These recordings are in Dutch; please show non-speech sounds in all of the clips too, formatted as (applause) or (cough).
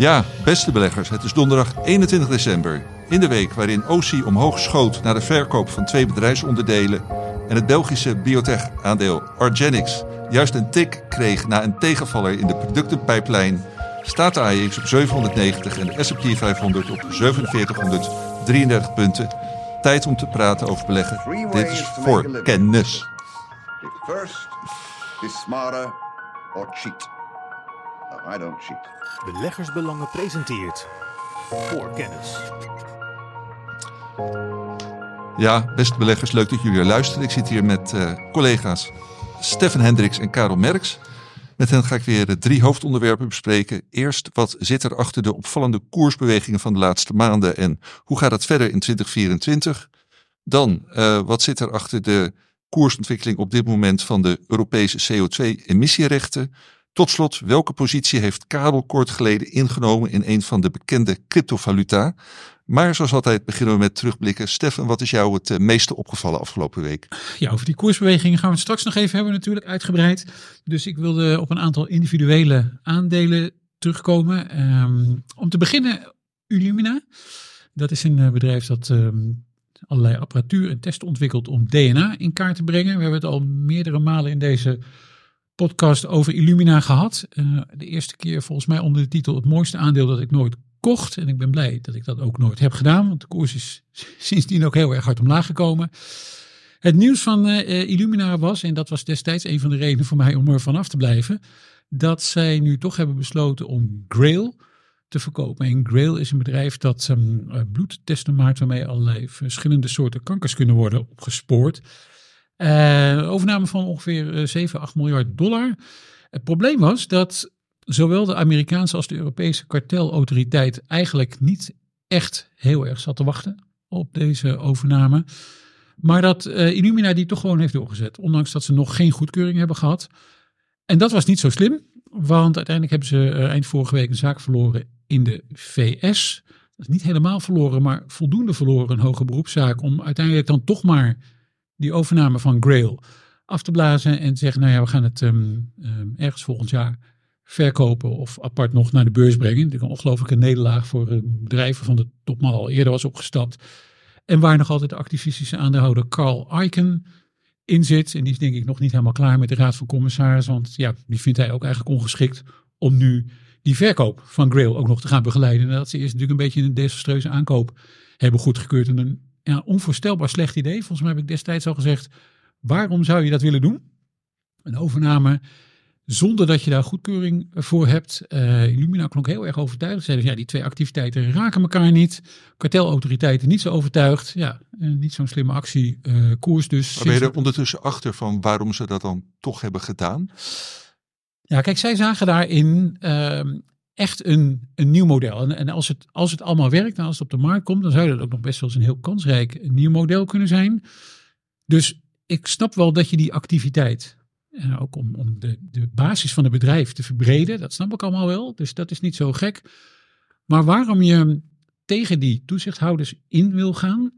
Ja, beste beleggers, het is donderdag 21 december. In de week waarin OC omhoog schoot naar de verkoop van twee bedrijfsonderdelen en het Belgische biotech-aandeel Argenix juist een tik kreeg na een tegenvaller in de productenpijplijn, staat de AEX op 790 en de S&P 500 op 4733 punten. Tijd om te praten over beleggen. Dit is voor kennis. First, be smarter, or cheat. I don't cheat. Beleggersbelangen presenteert voor kennis. Ja, beste beleggers, leuk dat jullie er luisteren. Ik zit hier met eh, collega's Stefan Hendricks en Karel Merks. Met hen ga ik weer eh, drie hoofdonderwerpen bespreken. Eerst, wat zit er achter de opvallende koersbewegingen van de laatste maanden en hoe gaat het verder in 2024? Dan, eh, wat zit er achter de koersontwikkeling op dit moment van de Europese CO2-emissierechten? Tot slot, welke positie heeft Karel kort geleden ingenomen in een van de bekende cryptovaluta? Maar zoals altijd beginnen we met terugblikken. Stefan, wat is jou het eh, meeste opgevallen afgelopen week? Ja, over die koersbewegingen gaan we het straks nog even hebben natuurlijk uitgebreid. Dus ik wilde op een aantal individuele aandelen terugkomen. Ehm, om te beginnen Illumina. Dat is een eh, bedrijf dat ehm, allerlei apparatuur en testen ontwikkelt om DNA in kaart te brengen. We hebben het al meerdere malen in deze podcast over Illumina gehad. Eh, de eerste keer volgens mij onder de titel het mooiste aandeel dat ik nooit kocht. En ik ben blij dat ik dat ook nooit heb gedaan, want de koers is (laughs) sindsdien ook heel erg hard omlaag gekomen. Het nieuws van uh, Illumina was, en dat was destijds een van de redenen voor mij om er vanaf te blijven, dat zij nu toch hebben besloten om Grail te verkopen. En Grail is een bedrijf dat um, bloedtesten maakt waarmee allerlei verschillende soorten kankers kunnen worden opgespoord. Uh, overname van ongeveer 7, 8 miljard dollar. Het probleem was dat zowel de Amerikaanse als de Europese kartelautoriteit eigenlijk niet echt heel erg zat te wachten op deze overname. Maar dat uh, Illumina die toch gewoon heeft doorgezet, ondanks dat ze nog geen goedkeuring hebben gehad. En dat was niet zo slim, want uiteindelijk hebben ze eind vorige week een zaak verloren in de VS. Dat is niet helemaal verloren, maar voldoende verloren, een hoge beroepszaak, om uiteindelijk dan toch maar die overname van Grail af te blazen en te zeggen, nou ja, we gaan het um, um, ergens volgend jaar verkopen of apart nog naar de beurs brengen. Dit een ongelofelijke nederlaag voor uh, bedrijven van de topman al eerder was opgestapt. En waar nog altijd de activistische aandeelhouder Carl Icahn in zit. En die is denk ik nog niet helemaal klaar met de raad van commissarissen. Want ja, die vindt hij ook eigenlijk ongeschikt om nu die verkoop van Grail ook nog te gaan begeleiden. En dat ze eerst natuurlijk een beetje een desastreuze aankoop hebben goedgekeurd. En een ja, onvoorstelbaar slecht idee. Volgens mij heb ik destijds al gezegd, waarom zou je dat willen doen? Een overname zonder dat je daar goedkeuring voor hebt. Uh, Illumina klonk heel erg overtuigd. Zeiden ja, die twee activiteiten raken elkaar niet. Kartelautoriteiten niet zo overtuigd. Ja, uh, niet zo'n slimme actie. Uh, koers dus. Maar ben je er ondertussen achter van waarom ze dat dan toch hebben gedaan? Ja, kijk, zij zagen daarin ehm, echt een, een nieuw model. En, en als, het, als het allemaal werkt en als het op de markt komt, dan zou dat ook nog best wel eens een heel kansrijk nieuw model kunnen zijn. Dus ik snap wel dat je die activiteit en ook om, om de, de basis van het bedrijf te verbreden. Dat snap ik allemaal wel. Dus dat is niet zo gek. Maar waarom je tegen die toezichthouders in wil gaan,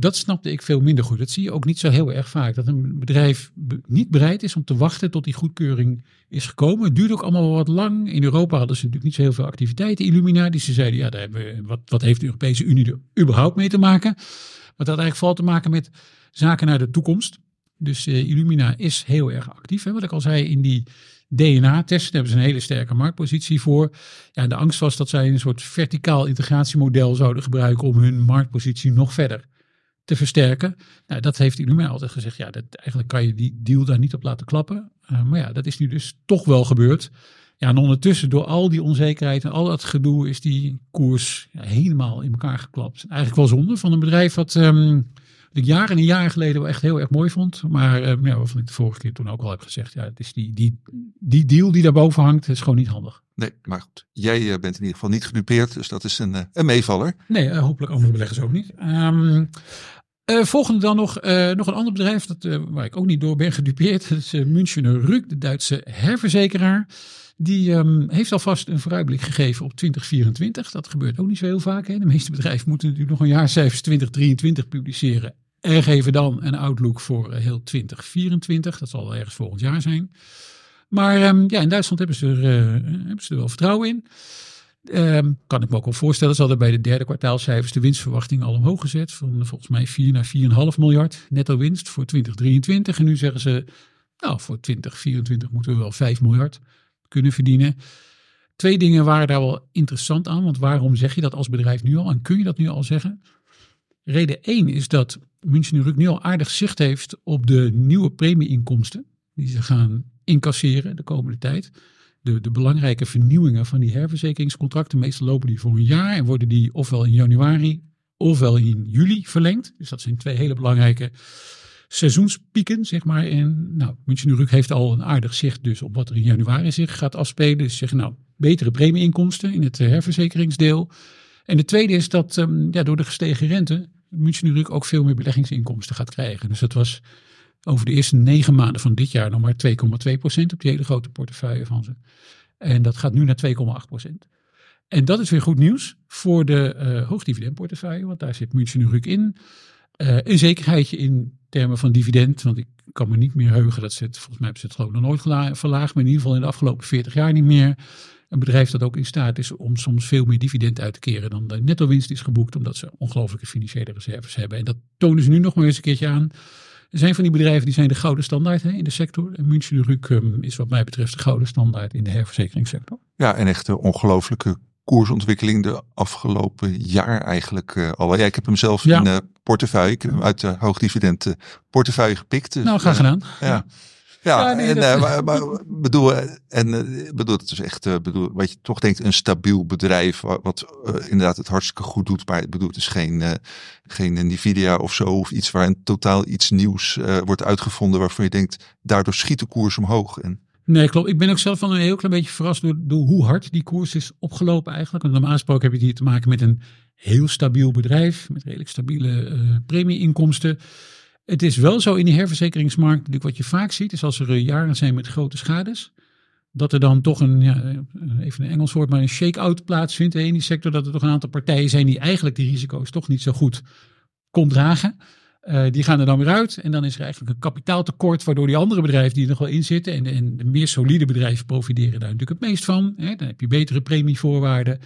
dat snapte ik veel minder goed. Dat zie je ook niet zo heel erg vaak. Dat een bedrijf niet bereid is om te wachten tot die goedkeuring is gekomen. Het duurt ook allemaal wel wat lang. In Europa hadden ze natuurlijk niet zo heel veel activiteiten. Illumina, die ze zeiden, ja, daar hebben we, wat, wat heeft de Europese Unie er überhaupt mee te maken? Wat dat eigenlijk vooral te maken met zaken naar de toekomst. Dus uh, Illumina is heel erg actief. Hè? Wat ik al zei, in die DNA-testen hebben ze een hele sterke marktpositie voor. Ja, de angst was dat zij een soort verticaal integratiemodel zouden gebruiken om hun marktpositie nog verder te versterken. Nou, dat heeft Illumina altijd gezegd. Ja, dat, eigenlijk kan je die deal daar niet op laten klappen. Uh, maar ja, dat is nu dus toch wel gebeurd. Ja, en ondertussen door al die onzekerheid en al dat gedoe is die koers ja, helemaal in elkaar geklapt. Eigenlijk wel zonde van een bedrijf wat... Um, ik jaren en jaren geleden wel echt heel erg mooi vond. Maar uh, ja, waarvan ik de vorige keer toen ook al heb gezegd. Ja, het is die, die, die deal die daarboven hangt, is gewoon niet handig. Nee, maar goed. Jij uh, bent in ieder geval niet gedupeerd. Dus dat is een, uh, een meevaller. Nee, hopelijk andere beleggers ook niet. Um, volgende dan nog, nog een ander bedrijf dat, waar ik ook niet door ben gedupeerd. (laughs) Dat is Münchener Rück, de Duitse herverzekeraar. Die um, heeft alvast een vooruitblik gegeven op 2024. Dat gebeurt ook niet zo heel vaak. Hè. De meeste bedrijven moeten natuurlijk nog een jaarcijfers 2023 publiceren. En geven dan een outlook voor heel 2024. Dat zal wel ergens volgend jaar zijn. Maar um, ja, in Duitsland hebben ze, er, hebben ze er wel vertrouwen in. Ehm, kan ik me ook wel voorstellen. Ze hadden bij de derde kwartaalcijfers de winstverwachting al omhoog gezet. Van volgens mij 4 naar 4,5 miljard netto winst voor 2023. En nu zeggen ze, nou voor 2024 moeten we wel 5 miljard kunnen verdienen. Twee dingen waren daar wel interessant aan. Want waarom zeg je dat als bedrijf nu al? En kun je dat nu al zeggen? Reden 1 is dat München Ruk nu al aardig zicht heeft op de nieuwe premieinkomsten. Die ze gaan incasseren de komende tijd. De, de belangrijke vernieuwingen van die herverzekeringscontracten. Meestal lopen die voor een jaar en worden die ofwel in januari ofwel in juli verlengd. Dus dat zijn twee hele belangrijke seizoenspieken, zeg maar. En nou, München heeft al een aardig zicht dus op wat er in januari zich gaat afspelen. Dus zeggen nou, betere premieinkomsten in het herverzekeringsdeel. En de tweede is dat um, ja, door de gestegen rente München ook veel meer beleggingsinkomsten gaat krijgen. Dus dat was over de eerste negen maanden van dit jaar nog maar 2,2 procent op die hele grote portefeuille van ze. En dat gaat nu naar 2,8 procent. En dat is weer goed nieuws voor de uh, hoogdividendportefeuille, want daar zit München Ruk in. Uh, een zekerheidje in termen van dividend, want ik kan me niet meer heugen dat ze het, volgens mij hebben ze het geloof nog nooit verlaagd, maar in ieder geval in de afgelopen 40 jaar niet meer. Een bedrijf dat ook in staat is om soms veel meer dividend uit te keren dan de netto winst is geboekt, omdat ze ongelooflijke financiële reserves hebben. En dat tonen ze nu nog maar eens een keertje aan. Er zijn van die bedrijven die zijn de gouden standaard hè, in de sector. En München de Ruk um, is wat mij betreft de gouden standaard in de herverzekeringssector. Ja, en echt een ongelooflijke koersontwikkeling de afgelopen jaar eigenlijk uh, al. Ja, ik heb hem zelf ja. in uh, portefeuille, ik heb hem uit de hoogdividend portefeuille gepikt. Dus, nou, graag gedaan. ja. Ja, ja nee, en, dat... uh, maar, maar, bedoel, en uh, bedoel, het is echt, uh, bedoel, wat je toch denkt, een stabiel bedrijf, wat, wat inderdaad het hartstikke goed doet, maar ik bedoel, het is geen, geen Nvidia of zo, of iets waar een totaal iets nieuws wordt uitgevonden, waarvan je denkt, daardoor schiet de koers omhoog. En, Nee, klopt. Ik ben ook zelf van een heel klein beetje verrast door, door hoe hard die koers is opgelopen eigenlijk. Want normaal gesproken heb je hier te maken met een heel stabiel bedrijf, met redelijk stabiele premieinkomsten. Het is wel zo in die herverzekeringsmarkt, natuurlijk wat je vaak ziet, is als er jaren zijn met grote schades, dat er dan toch een, ja, even een Engels woord, maar een shake-out plaatsvindt in die sector. Dat er toch een aantal partijen zijn die eigenlijk die risico's toch niet zo goed kon dragen. Uh, die gaan er dan weer uit en dan is er eigenlijk een kapitaaltekort, waardoor die andere bedrijven die er nog wel in zitten en, en de meer solide bedrijven profiteren daar natuurlijk het meest van. Hè. Dan heb je betere premievoorwaarden,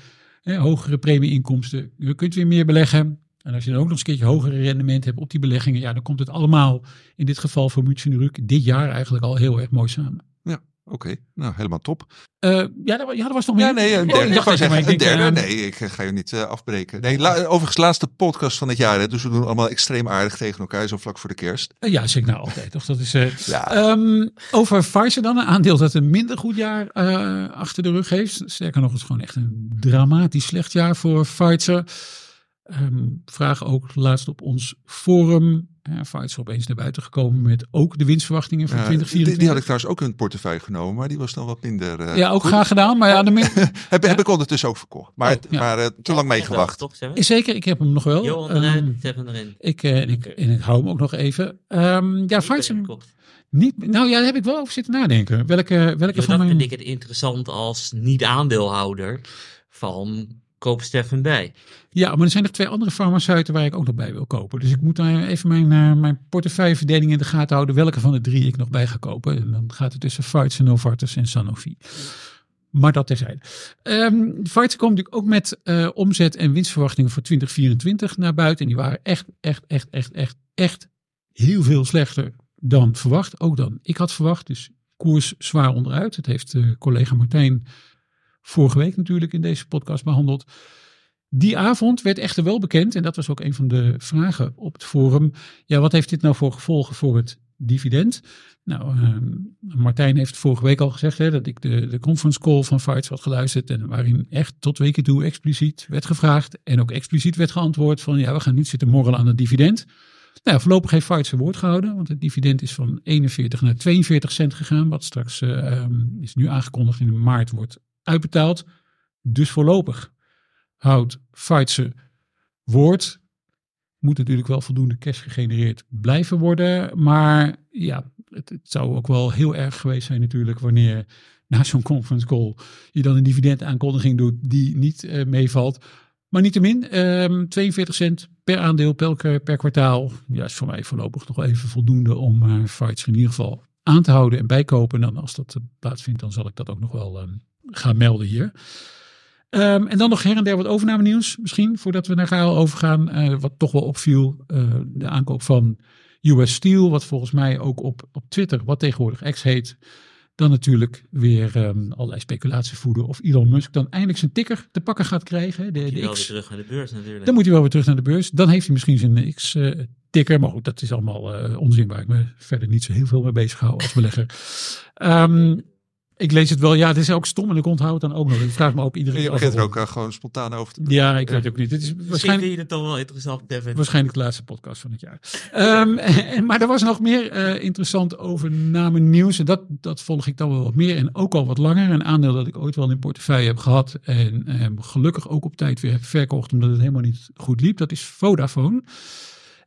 hè, hogere premieinkomsten. Je kunt weer meer beleggen. En als je dan ook nog eens een keertje hogere rendement hebt op die beleggingen, ja, dan komt het allemaal in dit geval voor München Ruk dit jaar eigenlijk al heel erg mooi samen. Ja, oké. Okay. Nou, helemaal top. Uh, ja, dat, ja, dat was nog meer. Ja, nee, een derde. Oh, ik dacht zeggen, een derde. Uh, nee, ik ga je niet uh, afbreken. Nee, la, overigens laatste podcast van het jaar. Hè, dus we doen allemaal extreem aardig tegen elkaar, zo vlak voor de kerst. ja, zeg nou altijd. Toch? Dat is, ja. um, over Pfizer dan, een aandeel dat een minder goed jaar achter de rug heeft. Sterker nog, het is gewoon echt een dramatisch slecht jaar voor Pfizer. Um, vraag ook laatst op ons forum. Ja, Fights opeens naar buiten gekomen met ook de winstverwachtingen voor ja, 2024. Die, die, had ik trouwens ook in het portefeuille genomen, maar die was dan wat minder. Uh, ja, ook goed. graag gedaan. Maar ja, de (laughs) heb, heb ik ondertussen ook verkocht. Maar, oh, ja. maar uh, te lang meegewacht. Toch, Zeker, ik heb hem nog wel. Jo, um, erin. Ik, uh, ik, en ik hou hem ook nog even. Um, ja, Fights. Niet, nou ja, daar heb ik wel over zitten nadenken. Welke, welke jo, van dat mijn... vind ik het interessant als niet-aandeelhouder van koop Stefan bij. Ja, maar er zijn nog twee andere farmaceuten waar ik ook nog bij wil kopen. Dus ik moet daar even mijn, uh, mijn portefeuilleverdeling in de gaten houden. Welke van de drie ik nog bij ga kopen. En dan gaat het tussen Pfizer, Novartis en Sanofi. Maar dat terzijde. Um, Pfizer komt natuurlijk ook met uh, omzet en winstverwachtingen voor 2024 naar buiten. En die waren echt, echt, echt, echt, echt, echt heel veel slechter dan verwacht. Ook dan ik had verwacht. Dus koers zwaar onderuit. Het heeft uh, collega Martijn vorige week natuurlijk in deze podcast behandeld. Die avond werd echter wel bekend, en dat was ook een van de vragen op het forum. Ja, wat heeft dit nou voor gevolgen voor het dividend? Nou, uh, Martijn heeft vorige week al gezegd hè, dat ik de, de conference call van Fights had geluisterd. En waarin echt tot weken toe expliciet werd gevraagd. En ook expliciet werd geantwoord van ja, we gaan niet zitten morrelen aan het dividend. Nou, voorlopig heeft Fights zijn woord gehouden. Want het dividend is van 41 naar 42 cent gegaan. Wat straks uh, is nu aangekondigd in maart wordt uitbetaald. Dus voorlopig houdt Pfizer woord. Moet natuurlijk wel voldoende cash gegenereerd blijven worden. Maar ja, het, zou ook wel heel erg geweest zijn natuurlijk wanneer na zo'n conference call je dan een dividendaankondiging doet die niet uh, meevalt. Maar niettemin, um, 42 cent per aandeel per, per kwartaal. Ja, is voor mij voorlopig nog even voldoende om uh, in ieder geval aan te houden en bijkopen. En dan als dat uh, plaatsvindt, dan zal ik dat ook nog wel um, gaan melden hier. Ehm, en dan nog her en der wat overname nieuws misschien, voordat we naar Gaal overgaan. Eh, wat toch wel opviel, eh, de aankoop van US Steel, wat volgens mij ook op, op Twitter, wat tegenwoordig X heet, dan natuurlijk weer ehm, allerlei speculatie voeden of Elon Musk dan eindelijk zijn ticker te pakken gaat krijgen. De, de weer X. terug naar de beurs natuurlijk. Dan moet hij wel weer terug naar de beurs. Dan heeft hij misschien zijn X-ticker. maar goed, dat is allemaal eh, onzin waar ik me verder niet zo heel veel mee bezig hou als belegger. Ehm, ik lees het wel. Ja, het is ook stom en ik onthoud het dan ook nog. Ik vraag me ook iedere En je keer begint er ook eh, gewoon spontaan over te Ja, ik weet ook niet. Het is Misschien waarschijnlijk, vind je het toch wel interessant, Devin. waarschijnlijk de laatste podcast van het jaar. Ehm, (laughs) en- maar er was nog meer eh, interessant overname nieuws. En dat, dat volg ik dan wel wat meer en ook al wat langer. Een aandeel dat ik ooit wel in portefeuille heb gehad. En ehm, gelukkig ook op tijd weer heb verkocht omdat het helemaal niet goed liep. Dat is Vodafone.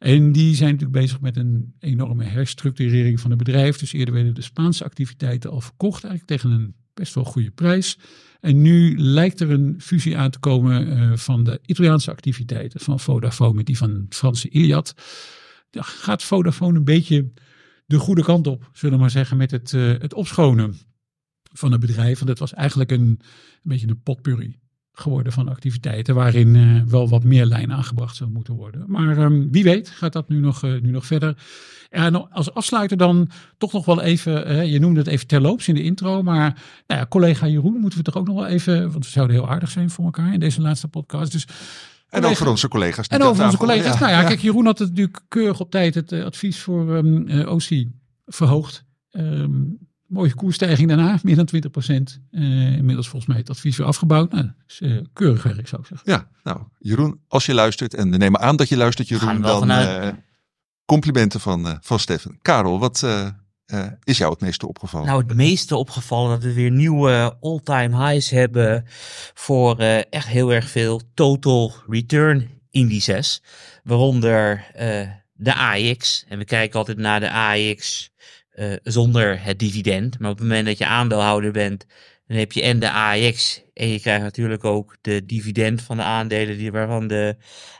En die zijn natuurlijk bezig met een enorme herstructurering van het bedrijf. Dus eerder werden de Spaanse activiteiten al verkocht, eigenlijk tegen een best wel goede prijs. En nu lijkt er een fusie aan te komen eh, van de Italiaanse activiteiten van Vodafone met die van Franse Iliad. Ja, gaat Vodafone een beetje de goede kant op, zullen we maar zeggen, met het, eh, het opschonen van het bedrijf. Want het was eigenlijk een, een beetje een potpurri geworden van activiteiten waarin eh, wel wat meer lijn aangebracht zou moeten worden. Maar ehm, wie weet gaat dat nu nog, eh, nu nog verder. En als afsluiter dan toch nog wel even, eh, je noemde het even terloops in de intro, maar nou ja, collega Jeroen moeten we toch ook nog wel even, want we zouden heel aardig zijn voor elkaar in deze laatste podcast. Dus En over onze collega's. en over onze collega's. Nou ja, kijk, Jeroen had het natuurlijk keurig op tijd het advies voor ehm, eh, OC verhoogd. Ehm, mooie koersstijging daarna, meer dan 20 procent. inmiddels volgens mij het advies weer afgebouwd. Nou, is, eh, keurig werk zou ik zeggen. Ja, nou, Jeroen, als je luistert, en we nemen aan dat je luistert, Jeroen, dan eh, complimenten van, eh, van Steffen. Karel, wat eh, eh, is jou het meeste opgevallen? Nou, het meeste opgevallen dat we weer nieuwe all-time highs hebben voor eh, echt heel erg veel total return indices. Waaronder eh, de AX. En we kijken altijd naar de AX eh, zonder het dividend. Maar op het moment dat je aandeelhouder bent, dan heb je en de AX. En je krijgt natuurlijk ook de dividend van de aandelen die, waarvan de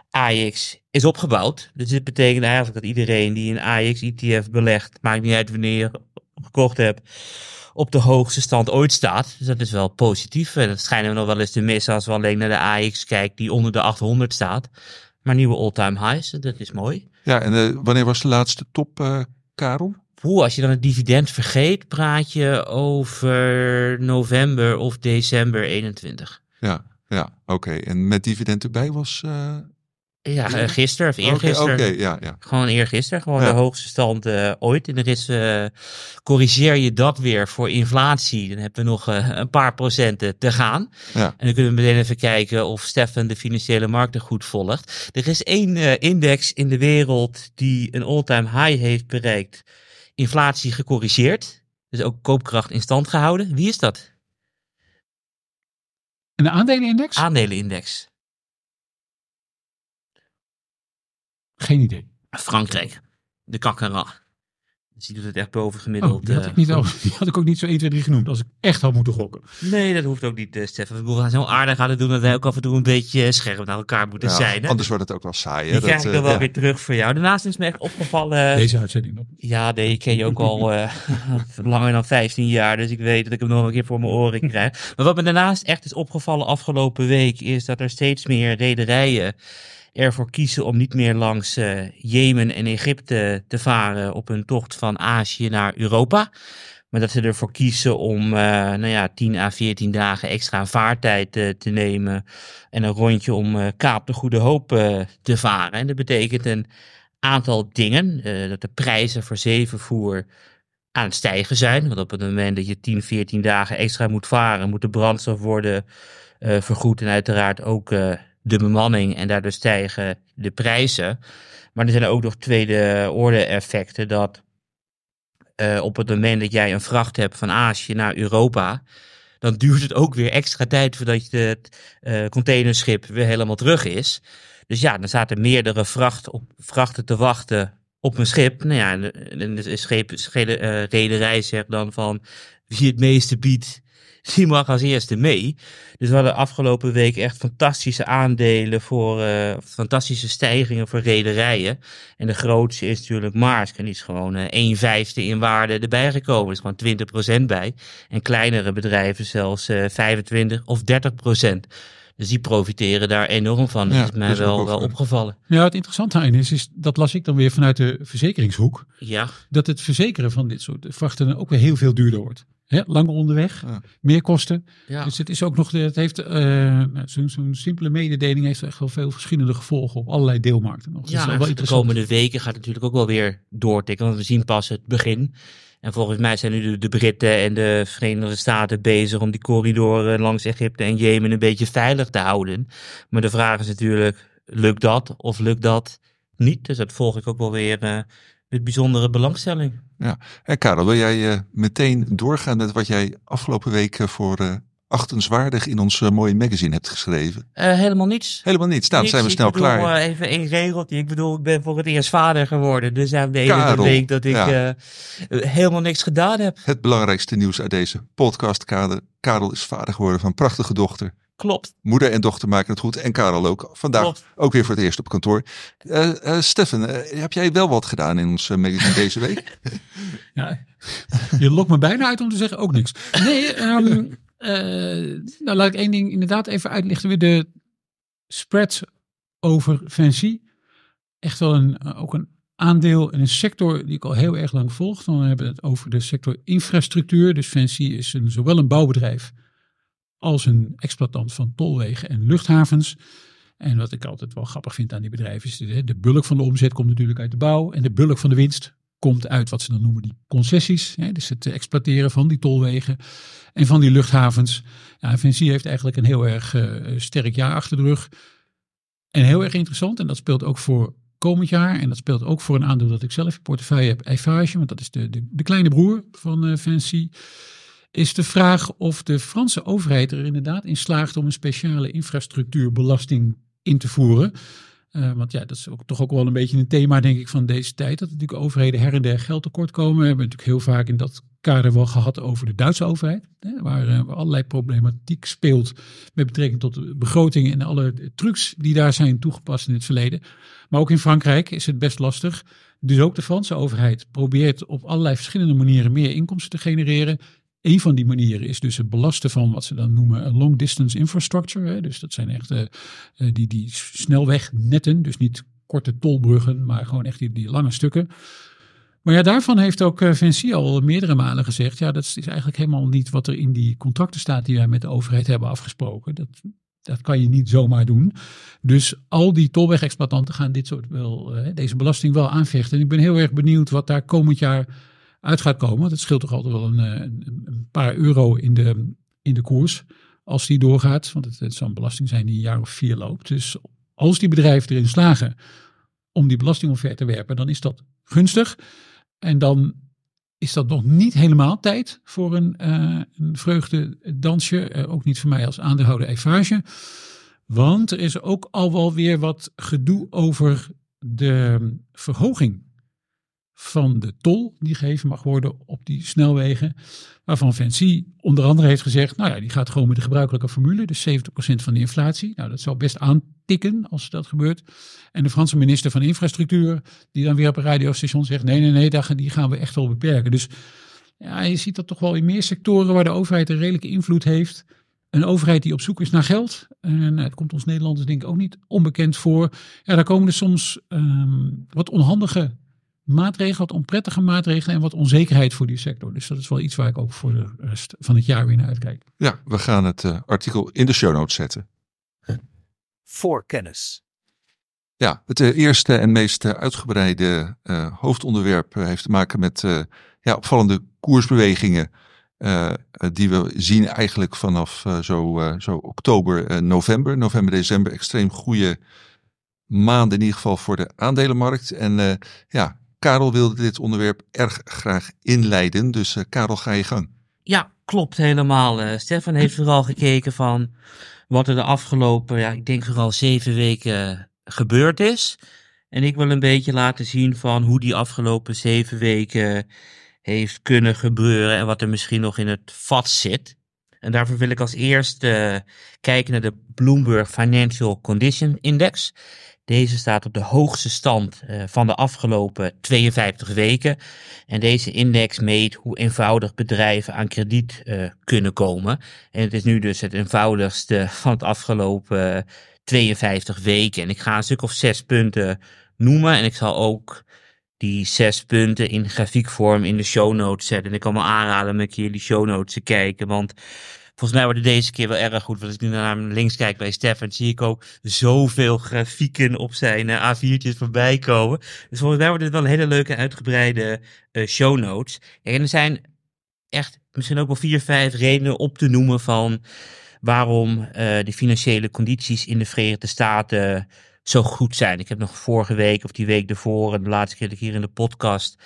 AX is opgebouwd. Dus dit betekent eigenlijk dat iedereen die een AX-ETF belegt, maakt niet uit wanneer je gekocht hebt, op de hoogste stand ooit staat. Dus dat is wel positief. En dat schijnen we nog wel eens te missen als we alleen naar de AX kijken die onder de 800 staat. Maar nieuwe all-time highs, dat is mooi. Ja, en eh, wanneer was de laatste top, eh, Karel? Oeh, als je dan het dividend vergeet, praat je over november of december 21. Ja, ja oké. En met dividend erbij was... eh, Ja, eh, gisteren of Oké, eergisteren. oké, ja, ja. Gewoon eergisteren, gewoon Ja. de hoogste stand eh, ooit. En er is, corrigeer je dat weer voor inflatie, dan hebben we nog een paar procenten te gaan. Ja. En dan kunnen we meteen even kijken of Stefan de financiële markten goed volgt. Er is één index in de wereld die een all-time high heeft bereikt. Inflatie gecorrigeerd. Dus ook koopkracht in stand gehouden. Wie is dat? En de aandelenindex? Aandelenindex. Geen idee. Frankrijk. De Kakara. Dus die doet het echt bovengemiddeld. Oh, die, had eh, ik niet, goed. (laughs) al- die had ik ook niet zo 1, 2, 3 genoemd als ik echt had moeten gokken. Nee, dat hoeft ook niet, eh, Stefan. We gaan zo aardig aan het doen dat wij ook af en toe een beetje scherp naar elkaar moeten Ja, zijn. Hè? Anders wordt het ook wel saai. Hè? Die krijg Dat, ik eh, dan wel ja. weer terug voor jou. Daarnaast is me echt opgevallen. Deze uitzending nog. Ja, nee, ik ken je ook al eh, (laughs) langer dan 15 jaar. Dus ik weet dat ik hem nog een keer voor mijn oren krijg. Maar wat me daarnaast echt is opgevallen afgelopen week. Is dat er steeds meer rederijen ervoor kiezen om niet meer langs eh, Jemen en Egypte te varen. Op hun tocht van Azië naar Europa. Maar dat ze ervoor kiezen om eh, nou ja, 10 à 14 dagen extra vaartijd eh, te nemen. En een rondje om Kaap de Goede Hoop te varen. En dat betekent een aantal dingen. dat de prijzen voor zeevervoer aan het stijgen zijn. Want op het moment dat je 10, 14 dagen extra moet varen, moet de brandstof worden vergoed. En uiteraard ook de bemanning. En daardoor stijgen de prijzen. Maar er zijn ook nog tweede orde effecten. Dat eh, op het moment dat jij een vracht hebt van Azië naar Europa. Dan duurt het ook weer extra tijd voordat het eh, containerschip weer helemaal terug is. Dus ja, dan zaten meerdere vracht op, vrachten te wachten op een schip. Nou ja, en de, en de scheep, schede- eh, rederij zegt dan van wie het meeste biedt, die mag als eerste mee. Dus we hadden afgelopen week echt fantastische aandelen voor, eh, fantastische stijgingen voor rederijen. En de grootste is natuurlijk Maersk. En die is gewoon eh 1 vijfde in waarde erbij gekomen. Er is gewoon 20% bij. En kleinere bedrijven zelfs eh 25 of 30%. Dus die profiteren daar enorm van. Dat Ja, is mij dat is ook wel, wel opgevallen. Ja, het interessante aan is, is, dat las ik dan weer vanuit de verzekeringshoek, Ja, dat het verzekeren van dit soort vrachten dan ook weer heel veel duurder wordt. Hè, langer onderweg, Ja. meer kosten. ja. Dus het is ook nog, het heeft, nou, zo'n zo'n simpele mededeling heeft echt wel veel verschillende gevolgen op allerlei deelmarkten. Nog. Ja, wel de komende weken gaat het natuurlijk ook wel weer doortikken, want we zien pas het begin. En volgens mij zijn nu de, de Britten en de Verenigde Staten bezig om die corridoren langs Egypte en Jemen een beetje veilig te houden. Maar de vraag is natuurlijk, lukt dat of lukt dat niet? Dus dat volg ik ook wel weer eh, met bijzondere belangstelling. En Karel, wil jij eh, meteen doorgaan met wat jij afgelopen week eh, voor eh, achtenswaardig in ons eh, mooie magazine hebt geschreven? Eh, helemaal niets. Helemaal niets. Nou, dan zijn we snel ik bedoel, klaar. eh, even één regeltje. Ik bedoel, ik ben voor het eerst vader geworden. Dus aan de Karel, week dat ik ja. eh, helemaal niks gedaan heb. Het belangrijkste nieuws uit deze podcast. Karel, Karel is vader geworden van een prachtige dochter. Klopt. Moeder en dochter maken het goed. En Karel ook. Vandaag Klopt. ook weer voor het eerst op kantoor. Eh Steffen, eh, heb jij wel wat gedaan in ons magazine (laughs) deze week? Ja, je lokt me bijna uit om te zeggen ook niks. Nee, ehm, eh, nou laat ik één ding inderdaad even uitlichten. Weer de spread over Fancy. Echt wel een, ook een aandeel in een sector die ik al heel erg lang volg. Dan hebben we het over de sector infrastructuur. Dus Fancy is een, zowel een bouwbedrijf als een exploitant van tolwegen en luchthavens. En wat ik altijd wel grappig vind aan die bedrijven is de, de bulk van de omzet komt natuurlijk uit de bouw. En de bulk van de winst komt uit wat ze dan noemen die concessies. Hè, dus het exploiteren van die tolwegen en van die luchthavens. Ja, FNC heeft eigenlijk een heel erg eh, sterk jaar achter de rug. En heel erg interessant, en dat speelt ook voor komend jaar. En dat speelt ook voor een aandeel dat ik zelf in portefeuille heb, Eiffage. Want dat is de, de, de kleine broer van uh. Is de vraag of de Franse overheid er inderdaad in slaagt om een speciale infrastructuurbelasting in te voeren. Uh, want ja, dat is ook, toch ook wel een beetje een thema, denk ik, van deze tijd. Dat natuurlijk overheden her en der geld tekort komen. We hebben natuurlijk heel vaak in dat kader wel gehad over de Duitse overheid. Hè, waar, waar allerlei problematiek speelt met betrekking tot de begroting en alle trucs die daar zijn toegepast in het verleden. Maar ook in Frankrijk is het best lastig. Dus ook de Franse overheid probeert op allerlei verschillende manieren meer inkomsten te genereren. Een van die manieren is dus het belasten van wat ze dan noemen long distance infrastructure. Hè. Dus dat zijn echt uh, die, die snelwegnetten, dus niet korte tolbruggen, maar gewoon echt die, die lange stukken. Maar ja, daarvan heeft ook uh, Vinci al meerdere malen gezegd, ja, dat is eigenlijk helemaal niet wat er in die contracten staat die wij met de overheid hebben afgesproken. Dat, dat kan je niet zomaar doen. Dus al die tolwegexploitanten gaan dit soort wel, deze belasting wel aanvechten. En ik ben heel erg benieuwd wat daar komend jaar uit gaat komen. Het scheelt toch altijd wel een, een, een paar euro in de, in de koers als die doorgaat. Want het, het zal een belasting zijn die een jaar of vier loopt. Dus als die bedrijven erin slagen om die belasting omver te werpen, dan is dat gunstig. En dan is dat nog niet helemaal tijd voor een, uh, vreugdedansje. Uh, ook niet voor mij als aandeelhouder Eiffage. Want er is ook al wel weer wat gedoe over de verhoging van de tol die gegeven mag worden op die snelwegen. Waarvan Vinci onder andere heeft gezegd, nou ja, die gaat gewoon met de gebruikelijke formule, dus 70% van de inflatie. Nou, dat zou best aantikken als dat gebeurt. En de Franse minister van Infrastructuur, die dan weer op een radiostation zegt, nee, nee, nee, die gaan we echt wel beperken. Dus ja, je ziet dat toch wel in meer sectoren waar de overheid een redelijke invloed heeft. Een overheid die op zoek is naar geld. En het komt ons Nederlanders denk ik ook niet onbekend voor. Ja, daar komen er soms um, wat onhandige maatregelen, wat onprettige maatregelen en wat onzekerheid voor die sector. Dus dat is wel iets waar ik ook voor de rest van het jaar weer naar uitkijk. Ja, we gaan het uh, artikel in de show notes zetten. Voor kennis. Ja, het uh, eerste en meest uh, uitgebreide hoofdonderwerp heeft te maken met ja, opvallende koersbewegingen. die we zien eigenlijk vanaf zo, zo oktober, november, november, december. Extreem goede maanden in ieder geval voor de aandelenmarkt. En ja, Karel wilde dit onderwerp erg graag inleiden. Dus uh, Karel, ga je gang. Ja, klopt helemaal. Uh, Stefan heeft vooral gekeken van wat er de afgelopen, ja, ik denk vooral zeven weken gebeurd is. En ik wil een beetje laten zien van hoe die afgelopen zeven weken heeft kunnen gebeuren en wat er misschien nog in het vat zit. En daarvoor wil ik als eerste kijken naar de Bloomberg Financial Condition Index. Deze staat op de hoogste stand uh, van de afgelopen 52 weken. En deze index meet hoe eenvoudig bedrijven aan krediet uh, kunnen komen. En het is nu dus het eenvoudigste (laughs) van het afgelopen 52 weken. En ik ga een stuk of zes punten noemen. En ik zal ook die zes punten in grafiekvorm in de show notes zetten. En ik kan me aanraden om een keer die show notes te kijken. Want volgens mij wordt het deze keer wel erg goed. Want als ik nu naar links kijk bij Stefan, zie ik ook zoveel grafieken op zijn uh, A4'tjes voorbij komen. Dus volgens mij wordt het wel een hele leuke uitgebreide uh, show notes. En er zijn echt misschien ook wel vier, vijf redenen op te noemen van waarom uh, de financiële condities in de Verenigde Staten zo goed zijn. Ik heb nog vorige week of die week ervoor, en de laatste keer dat ik hier in de podcast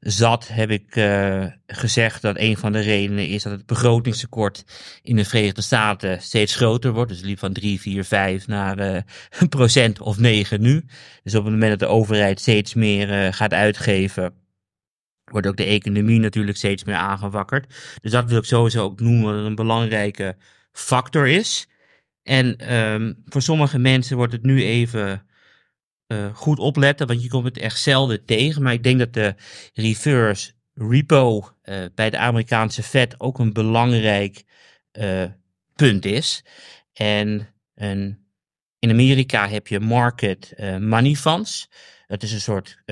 zat, heb ik uh, gezegd dat een van de redenen is dat het begrotingstekort in de Verenigde Staten steeds groter wordt. Dus liep van 3, 4, 5 naar uh, een procent of 9 nu. Dus op het moment dat de overheid steeds meer uh, gaat uitgeven, wordt ook de economie natuurlijk steeds meer aangewakkerd. Dus dat wil ik sowieso ook noemen dat een belangrijke factor is. En um, voor sommige mensen wordt het nu even uh, goed opletten, want je komt het echt zelden tegen. Maar ik denk dat de reverse repo uh, bij de Amerikaanse Fed ook een belangrijk uh, punt is. En in Amerika heb je market money funds. Het is een soort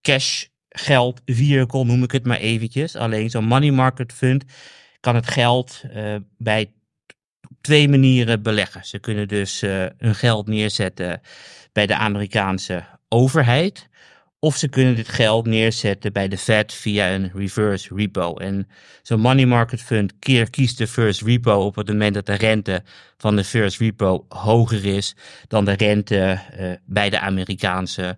cash geld vehicle, noem ik het maar eventjes. Alleen zo'n money market fund kan het geld bij twee manieren beleggen. Ze kunnen dus hun geld neerzetten bij de Amerikaanse overheid. Of ze kunnen dit geld neerzetten bij de Fed via een reverse repo. En zo'n money market fund kiest de first repo op het moment dat de rente van de first repo hoger is dan de rente uh, bij de Amerikaanse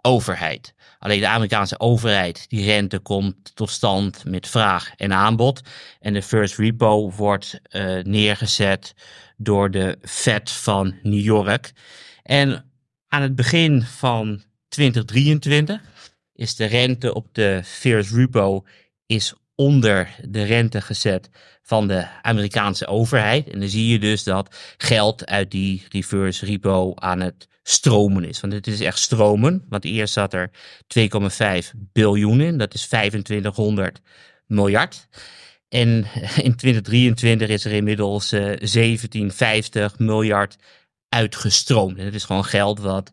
overheid. Alleen de Amerikaanse overheid, die rente komt tot stand met vraag en aanbod. En de first repo wordt uh, neergezet door de Fed van New York. En aan het begin van 2023 is de rente op de first repo is onder de rente gezet van de Amerikaanse overheid. En dan zie je dus dat geld uit die reverse repo aan het stromen is. Want het is echt stromen. Want eerst zat er 2,5 biljoen in. Dat is 2500 miljard. En in 2023 is er inmiddels uh, 1750 miljard uitgestroomd. Dat is gewoon geld wat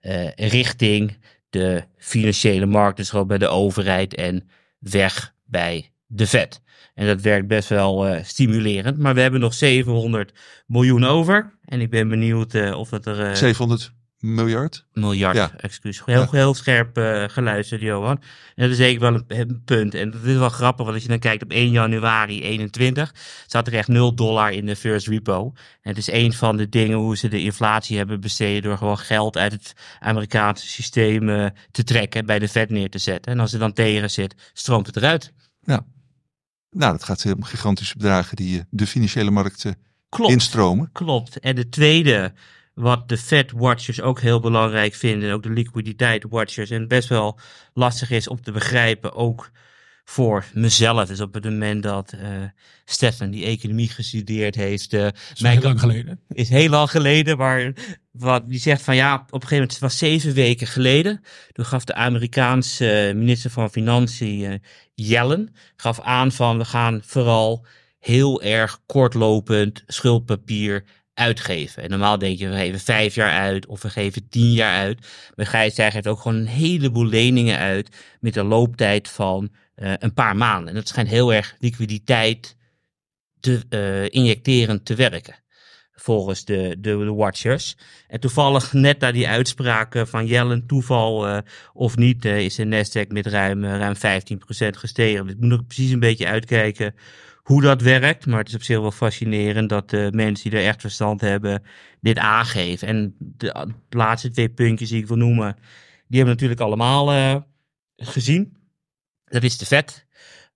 uh, richting de financiële markt, dus gewoon bij de overheid en weg bij de vet. En dat werkt best wel uh, stimulerend. Maar we hebben nog 700 miljoen over. En ik ben benieuwd uh, of dat er... Uh, 700 miljard? Miljard, ja. excuus. Heel, ja. heel scherp geluisterd, Johan. En dat is zeker wel een, een, punt. En dat is wel grappig, want als je dan kijkt op 1 januari 21, zat er echt 0 dollar in de first repo. En het is een van de dingen hoe ze de inflatie hebben besteden door gewoon geld uit het Amerikaanse systeem te trekken, bij de Fed neer te zetten. En als er dan tegen zit, stroomt het eruit. Ja. Nou, dat gaat om gigantische bedragen die de financiële markten Klopt. instromen. Klopt. En de tweede, wat de Fed watchers ook heel belangrijk vinden, ook de liquiditeit watchers, en best wel lastig is om te begrijpen, ook voor mezelf. Dus op het moment dat uh, Stefan die economie gestudeerd heeft. Uh, is heel lang geleden. Is heel lang geleden, maar wat die zegt van ja, op een gegeven moment, het was zeven weken geleden. Toen gaf de Amerikaanse minister van Financiën, uh, Yellen, gaf aan van we gaan vooral heel erg kortlopend schuldpapier uitgeven. En normaal denk je, we geven vijf jaar uit of we geven tien jaar uit. Maar zij geeft ook gewoon een heleboel leningen uit met een looptijd van uh, een paar maanden. En dat schijnt heel erg liquiditeit te uh, injecteren te werken. Volgens de, de, watchers. En toevallig net na die uitspraken van Jellen, toeval of niet, is de Nasdaq met ruim, ruim 15% gestegen. Dus ik moet nog precies een beetje uitkijken hoe dat werkt. Maar het is op zich wel fascinerend dat de mensen die er echt verstand hebben dit aangeven. En de, laatste twee puntjes die ik wil noemen, die hebben we natuurlijk allemaal uh, gezien. Dat is de vet.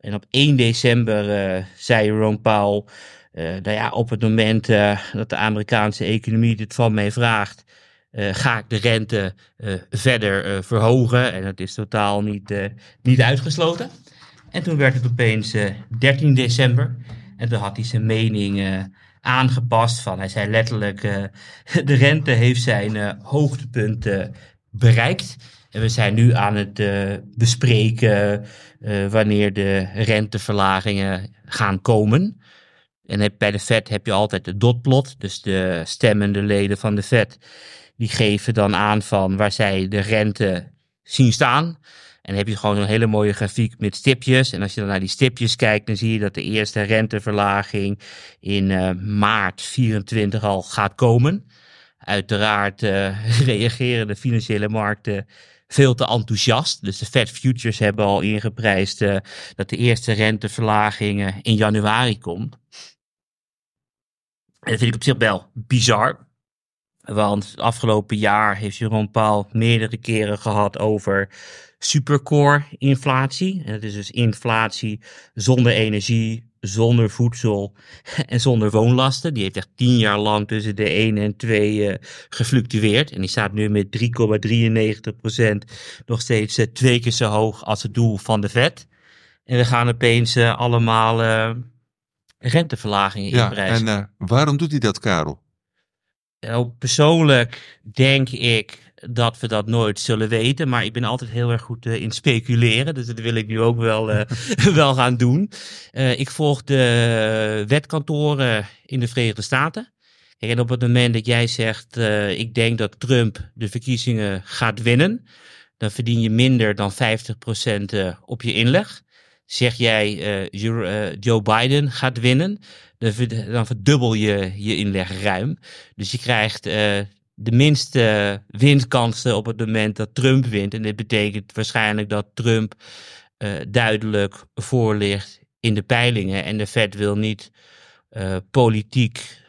En op 1 december uh, zei Ron Powell, uh, nou ja, op het moment dat de Amerikaanse economie dit van mij vraagt, ga ik de rente verder verhogen. En dat is totaal niet, niet uitgesloten. En toen werd het opeens 13 december. En toen had hij zijn mening eh, aangepast van, hij zei letterlijk, eh, (laughs) de rente heeft zijn eh, hoogtepunt eh, bereikt. En we zijn nu aan het eh, bespreken eh, wanneer de renteverlagingen gaan komen. En bij de Fed heb je altijd de dotplot, dus de stemmende leden van de Fed, die geven dan aan van waar zij de rente zien staan. En heb je gewoon een hele mooie grafiek met stipjes. En als je dan naar die stipjes kijkt, dan zie je dat de eerste renteverlaging in eh, maart 24 al gaat komen. Uiteraard eh, (laughs) reageren de financiële markten veel te enthousiast. Dus de Fed Futures hebben al ingeprijsd eh, dat de eerste renteverlaging in januari komt. En dat vind ik op zich wel bizar. Want afgelopen jaar heeft Jeroen Paul meerdere keren gehad over supercore inflatie. En dat is dus inflatie zonder energie, zonder voedsel (laughs) en zonder woonlasten. Die heeft echt tien jaar lang tussen de 1 en 2 eh, gefluctueerd. En die staat nu met 3,93 procent nog steeds eh, twee keer zo hoog als het doel van de Fed. En we gaan opeens eh, allemaal renteverlagingen Ja, inprijzen. en waarom doet hij dat, Karel? Nou, persoonlijk denk ik dat we dat nooit zullen weten. Maar ik ben altijd heel erg goed eh, in speculeren. Dus dat wil ik nu ook wel, eh, (laughs) (laughs) wel gaan doen. Eh, ik volg de wetkantoren in de Verenigde Staten. En op het moment dat jij zegt, ik denk dat Trump de verkiezingen gaat winnen, dan verdien je minder dan 50% eh, op je inleg. Zeg jij Joe Biden gaat winnen, dan verd- dan verdubbel je je inleg ruim. Dus je krijgt de minste winstkansen op het moment dat Trump wint. En dit betekent waarschijnlijk dat Trump eh, duidelijk voor ligt in de peilingen. En de Fed wil niet eh, politiek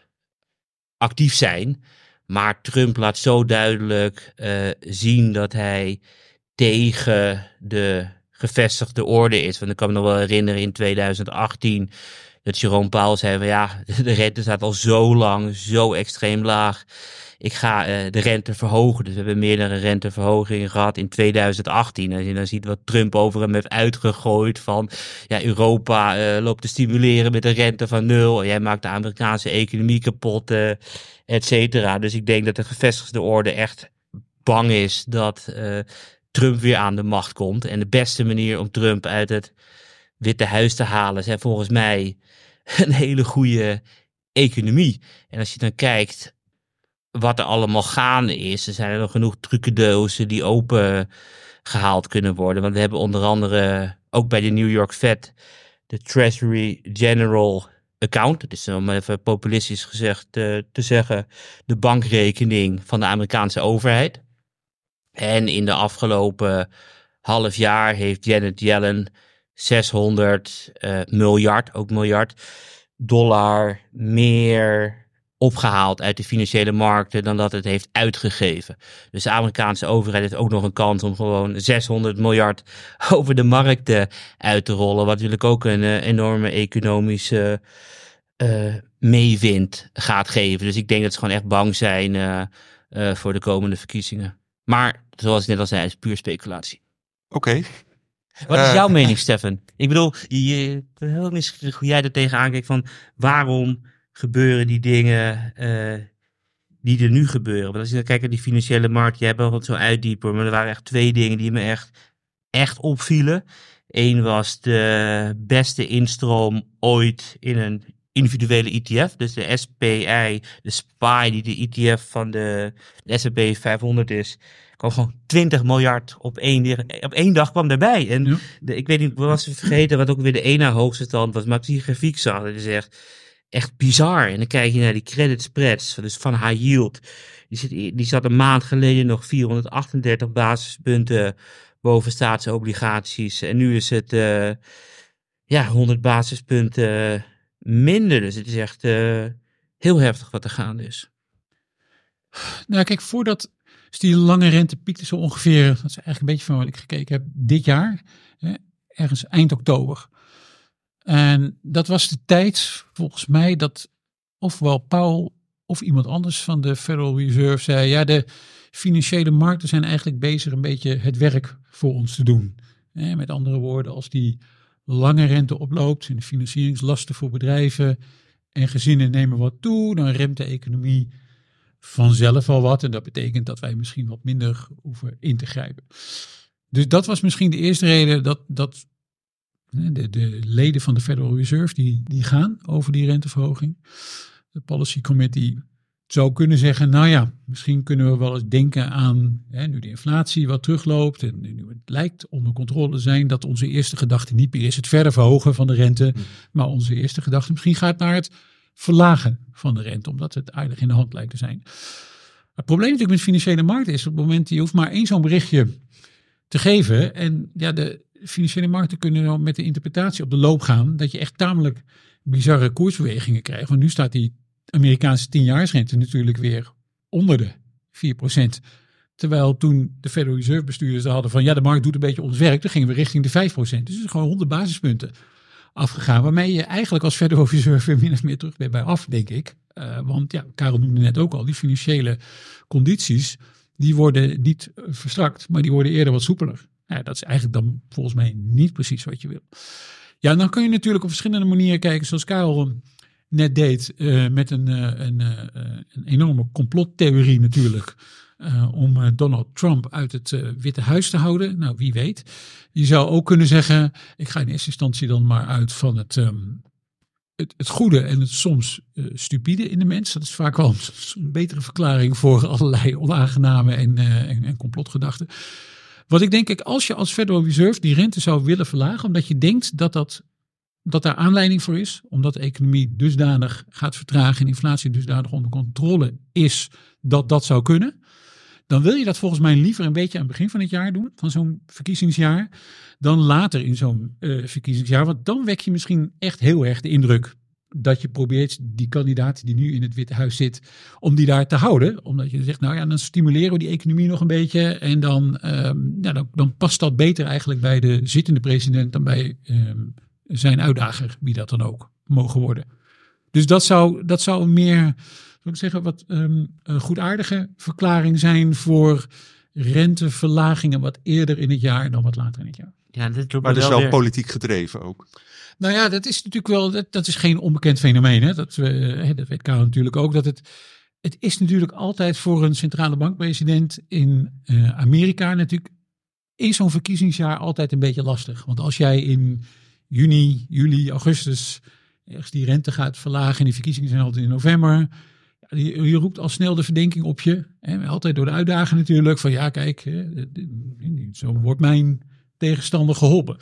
actief zijn. Maar Trump laat zo duidelijk eh, zien dat hij tegen de gevestigde orde is. Want ik kan me nog wel herinneren in 2018 dat Jerome Powell zei van ja, (laughs) de rente staat al zo lang, zo extreem laag. Ik ga eh, de rente verhogen. Dus we hebben meerdere renteverhogingen gehad in 2018. Als je dan ziet wat Trump over hem heeft uitgegooid van ja, Europa eh, loopt te stimuleren met een rente van nul. Jij maakt de Amerikaanse economie kapot, eh et cetera. Dus ik denk dat de gevestigde orde echt bang is dat Trump weer aan de macht komt. En de beste manier om Trump uit het Witte Huis te halen zijn volgens mij (laughs) een hele goede economie. En als je dan kijkt wat er allemaal gaande is, er zijn er nog genoeg trucendozen die open gehaald kunnen worden. Want we hebben onder andere ook bij de New York Fed de Treasury General Account. Dat is om even populistisch gezegd eh, te zeggen de bankrekening van de Amerikaanse overheid. En in de afgelopen half jaar heeft Janet Yellen 600 eh, miljard, ook miljard, dollar meer opgehaald uit de financiële markten dan dat het heeft uitgegeven. Dus de Amerikaanse overheid heeft ook nog een kans om gewoon 600 miljard (laughs) over de markten uit te rollen. Wat natuurlijk ook een eh, enorme economische eh, meewind gaat geven. Dus ik denk dat ze gewoon echt bang zijn eh, voor de komende verkiezingen. Maar zoals ik net al zei, is puur speculatie. Oké, Wat is jouw mening, (laughs) Stefan? Ik bedoel, je, heel nieuwsgierig hoe jij er tegenaan kijkt van waarom gebeuren die dingen eh, die er nu gebeuren. Want als je dan kijkt naar die financiële markt, je hebt wel wat zo uitdieper, maar er waren echt twee dingen die me echt, echt opvielen. Eén was de beste instroom ooit in een individuele ETF, dus de SPI, de SPY, die de ETF van de, de S&P 500 is, kwam gewoon 20 miljard op één, op één dag kwam erbij. En Ja. de, ik weet niet, wat was het vergeten, wat ook weer de ene hoogste stand was, maar ik die grafiek zag, dat is echt, echt bizar. En dan kijk je naar die credit spreads, dus van high yield. Die, zit, die zat een maand geleden nog 438 basispunten boven staatsobligaties. En nu is het eh, ja, 100 basispunten minder. Dus het is echt eh, heel heftig wat er gaande is. Nou, kijk, voordat die lange rente piekte zo ongeveer, dat is eigenlijk een beetje van wat ik gekeken heb, dit jaar, hè, ergens eind oktober. En dat was de tijd, volgens mij, dat ofwel Paul of iemand anders van de Federal Reserve zei, ja, de financiële markten zijn eigenlijk bezig een beetje het werk voor ons te doen. Met andere woorden, als die lange rente oploopt en de financieringslasten voor bedrijven en gezinnen nemen wat toe, dan remt de economie vanzelf al wat. En dat betekent dat wij misschien wat minder hoeven in te grijpen. Dus dat was misschien de eerste reden dat, dat de, de leden van de Federal Reserve die, die gaan over die renteverhoging. De Policy Committee zou kunnen zeggen, nou ja, misschien kunnen we wel eens denken aan, hè, nu de inflatie wat terugloopt en nu het lijkt onder controle te zijn, dat onze eerste gedachte niet meer is het verder verhogen van de rente, maar onze eerste gedachte misschien gaat naar het verlagen van de rente, omdat het aardig in de hand lijkt te zijn. Het probleem natuurlijk met financiële markten is op het moment, je hoeft maar één zo'n berichtje te geven en ja, de financiële markten kunnen dan met de interpretatie op de loop gaan, dat je echt tamelijk bizarre koersbewegingen krijgt. Want nu staat die Amerikaanse tienjaarsrente natuurlijk weer onder de 4%. Terwijl toen de Federal Reserve bestuurders hadden van ja, de markt doet een beetje ons werk, dan gingen we richting de 5%. Dus het is gewoon 100 basispunten afgegaan. Waarmee je eigenlijk als Federal Reserve weer min of meer terug bent bij af, denk ik. Uh, want ja, Karel noemde net ook al, die financiële condities, die worden niet verstrakt, maar die worden eerder wat soepeler. Ja, dat is eigenlijk dan volgens mij niet precies wat je wil. Ja, dan kun je natuurlijk op verschillende manieren kijken, zoals Karel net deed, uh, met een, uh, een, uh, een, enorme complottheorie natuurlijk. om Donald Trump uit het Witte Huis te houden. Nou, wie weet. Je zou ook kunnen zeggen, ik ga in eerste instantie dan maar uit van het, um, het, goede en het soms stupide in de mens. Dat is vaak wel (laughs) een, betere verklaring voor allerlei onaangename en, en, en complotgedachten. Wat ik denk, ik, als je als Federal Reserve die rente zou willen verlagen, omdat je denkt dat, dat, dat daar aanleiding voor is, omdat de economie dusdanig gaat vertragen en inflatie dusdanig onder controle is, dat dat zou kunnen. Dan wil je dat volgens mij liever een beetje aan het begin van het jaar doen, van zo'n verkiezingsjaar, dan later in zo'n uh, verkiezingsjaar. Want dan wek je misschien echt heel erg de indruk dat je probeert die kandidaat die nu in het Witte Huis zit, om die daar te houden. Omdat je zegt, nou ja, dan stimuleren we die economie nog een beetje. En dan, ja, dan, past dat beter eigenlijk bij de zittende president dan bij um, zijn uitdager, wie dat dan ook mogen worden. Dus dat zou, dat zou een meer, ik zeggen, wat um, een goedaardige verklaring zijn voor renteverlagingen wat eerder in het jaar dan wat later in het jaar. Ja, dit maar dat is wel weer... politiek gedreven ook. Nou ja, dat is natuurlijk wel, dat, dat is geen onbekend fenomeen. Hè? Dat, uh, dat weet Karel natuurlijk ook. Dat het, het is natuurlijk altijd voor een centrale bankpresident in uh, Amerika natuurlijk in zo'n verkiezingsjaar altijd een beetje lastig. Want als jij in juni, juli, augustus ergens die rente gaat verlagen en die verkiezingen zijn altijd in november. Ja, je, je, roept al snel de verdenking op je. Hè? Altijd door de uitdaging natuurlijk. Van ja, kijk, hè, zo wordt mijn tegenstander geholpen.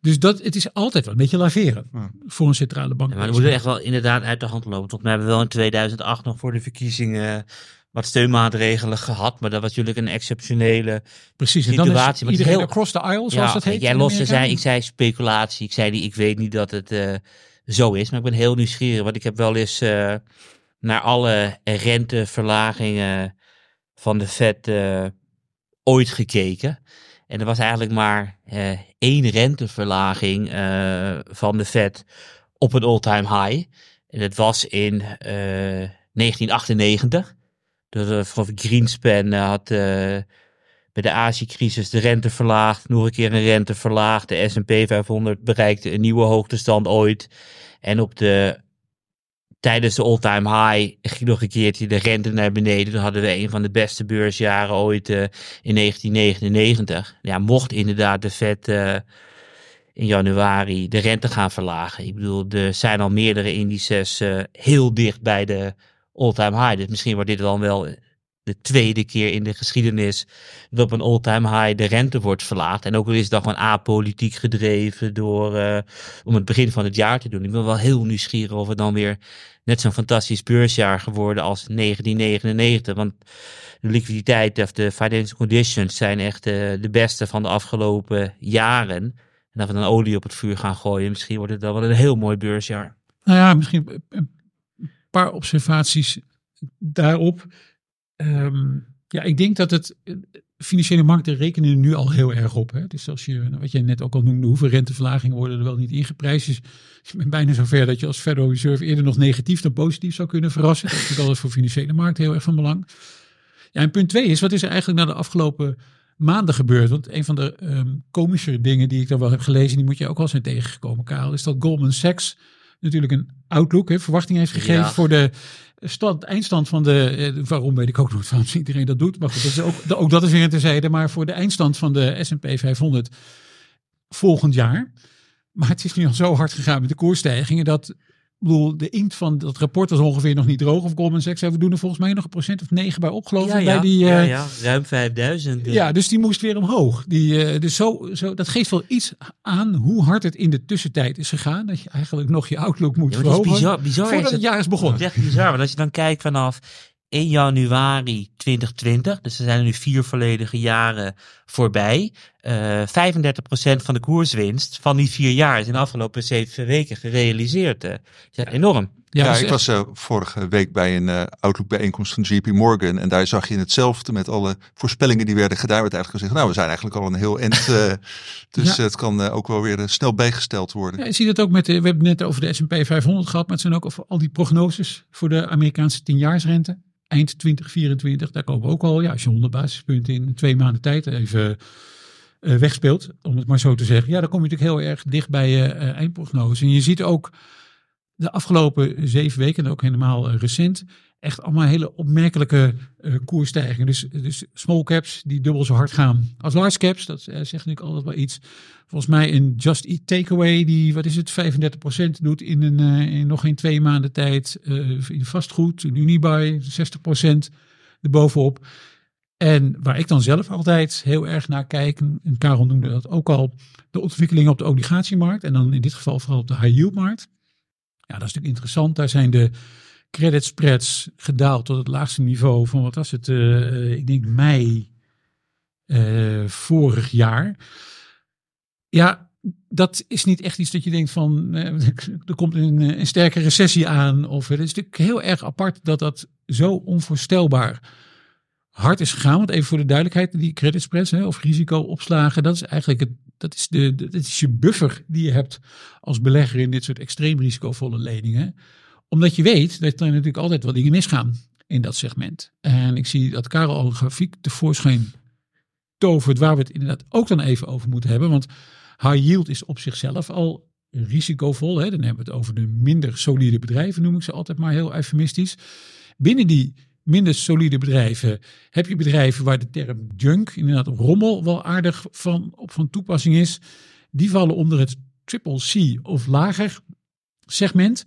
Dus dat, het is altijd wel een beetje laveren ja. voor een centrale bank. Ja, maar dat moet echt wel inderdaad uit de hand lopen. Want we hebben wel in 2008 nog voor de verkiezingen wat steunmaatregelen gehad. Maar dat was natuurlijk een exceptionele Precies, situatie. En dan is iedereen heel... across the aisle, zoals ja, dat heet. Jij loste zei, ik zei speculatie. Ik zei die, ik weet niet dat het uh, zo is. Maar ik ben heel nieuwsgierig. Want ik heb wel eens uh, naar alle renteverlagingen van de Fed uh, ooit gekeken. En er was eigenlijk maar uh, één renteverlaging uh, van de Fed op een all-time high. En dat was in uh, 1998. Dus uh, Greenspan had bij de Azië-crisis de rente verlaagd, nog een keer een rente verlaagd. De S&P 500 bereikte een nieuwe hoogtestand ooit. En op de tijdens de all-time high ging nog een keertje de rente naar beneden. Dan hadden we een van de beste beursjaren ooit uh, in 1999. Ja, mocht inderdaad de Fed uh, in januari de rente gaan verlagen. Ik bedoel, er zijn al meerdere indices uh, heel dicht bij de all-time high. Dus misschien wordt dit dan wel de tweede keer in de geschiedenis dat op een all-time high de rente wordt verlaagd. En ook al is dat gewoon apolitiek gedreven door, uh, om het begin van het jaar te doen. Ik ben wel heel nieuwsgierig of het dan weer net zo'n fantastisch beursjaar geworden als 1999. Want de liquiditeit of de financial conditions zijn echt uh, de beste van de afgelopen jaren. En dat we dan olie op het vuur gaan gooien, misschien wordt het dan wel een heel mooi beursjaar. Nou ja, misschien een paar observaties daarop. Um, ja, ik denk dat het financiële markten rekenen er nu al heel erg op. Hè? Dus als je, wat jij net ook al noemde, hoeveel renteverlagingen worden er wel niet ingeprijsd. Dus je bent bijna zover dat je als Federal Reserve eerder nog negatief dan positief zou kunnen verrassen. Dat is natuurlijk altijd voor financiële markten heel erg van belang. Ja, en punt twee is, wat is er eigenlijk na de afgelopen maanden gebeurt. Want een van de ehm komische dingen die ik dan wel heb gelezen, die moet je ook wel zijn tegengekomen, Karel, is dat Goldman Sachs natuurlijk een outlook, hè, verwachting heeft gegeven Ja. voor de stand, eindstand van de, eh, waarom weet ik ook nooit waarom iedereen dat doet, maar goed, dat is ook, ook dat is weer een terzijde, maar voor de eindstand van de S&P 500 volgend jaar. Maar het is nu al zo hard gegaan met de koersstijgingen dat, bedoel, de inkt van dat rapport was ongeveer nog niet droog. Of Goldman Sachs, we doen er volgens mij nog een procent of negen bij opgelopen. Ja, ja, bij die, ja, eh, ja, ruim 5000. eh. ja, dus die moest weer omhoog. Die, eh, dus zo, zo, dat geeft wel iets aan hoe hard het in de tussentijd is gegaan. Dat je eigenlijk nog je outlook moet Ja, het is verhogen. bizar, bizar is voordat het. het jaar is begonnen. is echt bizar, want als je dan kijkt vanaf 1 januari 2020, dus er zijn er nu vier volledige jaren voorbij, eh 35% van de koerswinst van die vier jaar is in de afgelopen zeven weken gerealiseerd. eh. Dat is enorm. Ja, dat is ik was eh, vorige week bij een eh Outlook bijeenkomst van JP Morgan. En daar zag je hetzelfde met alle voorspellingen die werden gedaan. werd eigenlijk gezegd, nou we zijn eigenlijk al een heel eind. eh, (laughs) dus Ja. het kan eh, ook wel weer eh, snel bijgesteld worden. Ja, je ziet het ook met de, we hebben het net over de S&P 500 gehad, maar het zijn ook over al die prognoses voor de Amerikaanse tienjaarsrente. Eind 2024, daar komen ook al, ja, als je 100 basispunten in twee maanden tijd even eh, wegspeelt, om het maar zo te zeggen. Ja, dan kom je natuurlijk heel erg dicht bij je eh, eindprognose. En je ziet ook de afgelopen zeven weken, en ook helemaal eh, recent, echt allemaal hele opmerkelijke eh koersstijgingen. Dus, dus small caps die dubbel zo hard gaan als large caps, dat zegt natuurlijk altijd wel iets. Volgens mij een Just Eat Takeaway die, wat is het, 35% doet in, een, eh, in nog geen twee maanden tijd. in vastgoed, een Unibuy, 60% erbovenop. En waar ik dan zelf altijd heel erg naar kijk, en Karel noemde dat ook al, de ontwikkeling op de obligatiemarkt. En dan in dit geval vooral op de high yield markt. Ja, dat is natuurlijk interessant. Daar zijn de credit spreads gedaald tot het laagste niveau van, wat was het, eh, ik denk mei eh, vorig jaar. Ja, dat is niet echt iets dat je denkt van, eh, (laughs) er komt een, een sterke recessie aan. Of het is natuurlijk heel erg apart dat dat zo onvoorstelbaar hard is gegaan. Want even voor de duidelijkheid, die credit spreads hè, of risicoopslagen, dat is eigenlijk het, dat is de, dat is je buffer die je hebt als belegger in dit soort extreem risicovolle leningen. Omdat je weet dat er natuurlijk altijd wat dingen misgaan in dat segment. En ik zie dat Karel al een grafiek tevoorschijn tovert waar we het inderdaad ook dan even over moeten hebben. Want high yield is op zichzelf al risicovol. Hè? Dan hebben we het over de minder solide bedrijven, noem ik ze altijd maar heel eufemistisch. Binnen die minder solide bedrijven heb je bedrijven waar de term junk, inderdaad rommel, wel aardig van, op van toepassing is. Die vallen onder het triple C of lager segment.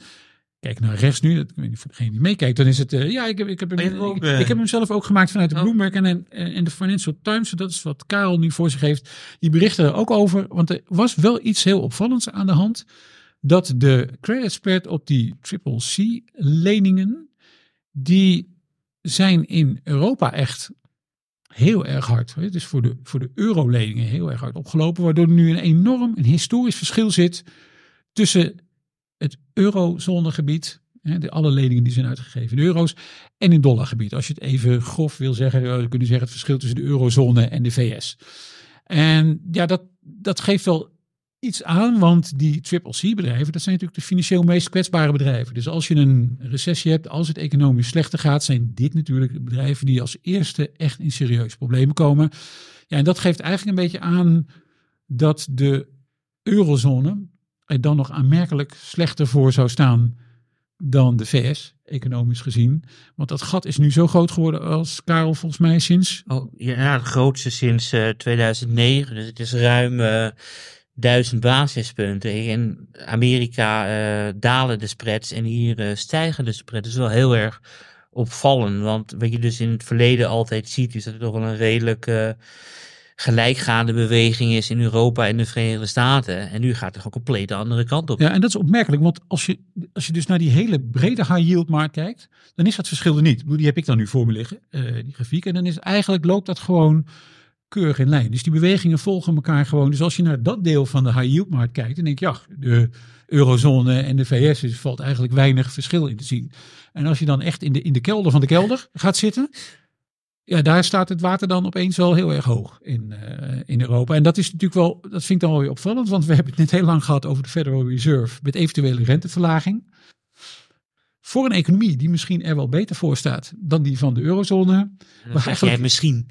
Kijk naar rechts nu, dat, ik weet niet voor degene die meekijkt, dan is het, eh, ja, ik heb, ik, heb hem, ook, ik, eh? ik heb hem zelf ook gemaakt vanuit de Oh. Bloomberg en, en, en de Financial Times. Dat is wat Karel nu voor zich heeft. Die berichten er ook over, want er was wel iets heel opvallends aan de hand. Dat de credit spread op die triple C leningen, die zijn in Europa echt heel erg hard. Het is voor de, voor de euroleningen heel erg hard opgelopen, waardoor er nu een enorm, een historisch verschil zit tussen het eurozonegebied, de alle leningen die zijn uitgegeven in euro's, en in dollargebied. Als je het even grof wil zeggen, dan kun je zeggen het verschil tussen de eurozone en de VS. En ja, dat, dat geeft wel iets aan, want die triple C-bedrijven, dat zijn natuurlijk de financieel meest kwetsbare bedrijven. Dus als je een recessie hebt, als het economisch slechter gaat, zijn dit natuurlijk bedrijven die als eerste echt in serieuze problemen komen. Ja, en dat geeft eigenlijk een beetje aan dat de eurozone er dan nog aanmerkelijk slechter voor zou staan dan de VS, economisch gezien. Want dat gat is nu zo groot geworden als Karel volgens mij sinds... Oh, ja, het grootste sinds eh, uh, 2009. Dus het is ruim... Eh, duizend basispunten. In Amerika eh, dalen de spreads en hier eh, stijgen de spreads. Dat is wel heel erg opvallend. Want wat je dus in het verleden altijd ziet, is dat het toch wel een redelijk eh, gelijkgaande beweging is in Europa en de Verenigde Staten. En nu gaat het gewoon compleet de andere kant op. Ja, en dat is opmerkelijk. Want als je, als je dus naar die hele brede high yield markt kijkt, dan is dat verschil er niet. Die heb ik dan nu voor me liggen, die grafiek. En dan is eigenlijk loopt dat gewoon keurig in lijn. Dus die bewegingen volgen elkaar gewoon. Dus als je naar dat deel van de high yield markt kijkt, dan denk je, ja, de eurozone en de VS is, valt eigenlijk weinig verschil in te zien. En als je dan echt in de, in de kelder van de kelder gaat zitten, ja, daar staat het water dan opeens wel heel erg hoog in, eh, in Europa. En dat is natuurlijk wel, dat vind ik dan wel weer opvallend, want we hebben het net heel lang gehad over de Federal Reserve met eventuele renteverlaging. Voor een economie die misschien er wel beter voor staat dan die van de eurozone. Zeg eigenlijk- jij misschien.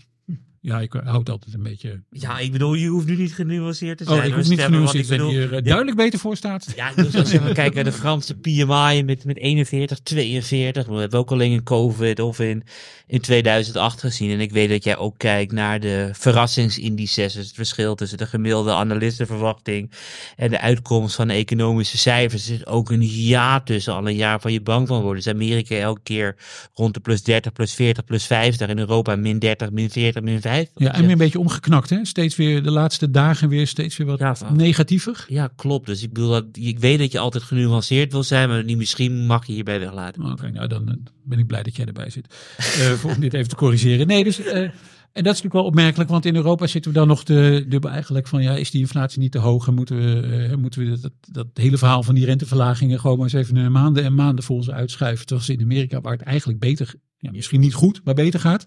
Ja, ik houd altijd een beetje... Ja, ik bedoel, je hoeft nu niet genuanceerd te zijn. Oh, ik hoef niet genuanceerd. Ik ben hier eh, de- duidelijk beter voor staat. (laughs) Ja, ik bedoel, als je maar kijkt naar de Franse PMI met, met 41, 42. We hebben ook alleen in COVID of in, in 2008 gezien. En ik weet dat jij ook kijkt naar de verrassingsindices. Dus het verschil tussen de gemiddelde analistenverwachting en de uitkomst van de economische cijfers. Er zit ook een jaar tussen, al een jaar van je bang van worden. Dus Amerika elke keer rond de plus 30, plus 40, plus 50. In Europa min 30, min 40, min 5. Ja, en weer een beetje omgeknakt, hè? Steeds weer de laatste dagen weer steeds weer wat Ja, negatiever. Ja, klopt. Dus ik bedoel, dat, ik weet dat je altijd genuanceerd wil zijn, maar die misschien mag je hierbij weglaten. Oké, nou dan eh, ben ik blij dat jij erbij zit. eh, (laughs) om dit even te corrigeren. Nee, dus... eh, en dat is natuurlijk wel opmerkelijk, want in Europa zitten we dan nog de dubbel eigenlijk van, ja, is die inflatie niet te hoog? En moeten we, moeten we dat, dat hele verhaal van die renteverlagingen gewoon maar eens even maanden en maanden voor ons uitschuiven? Terwijl ze in Amerika, waar het eigenlijk beter, ja, misschien niet goed, maar beter gaat,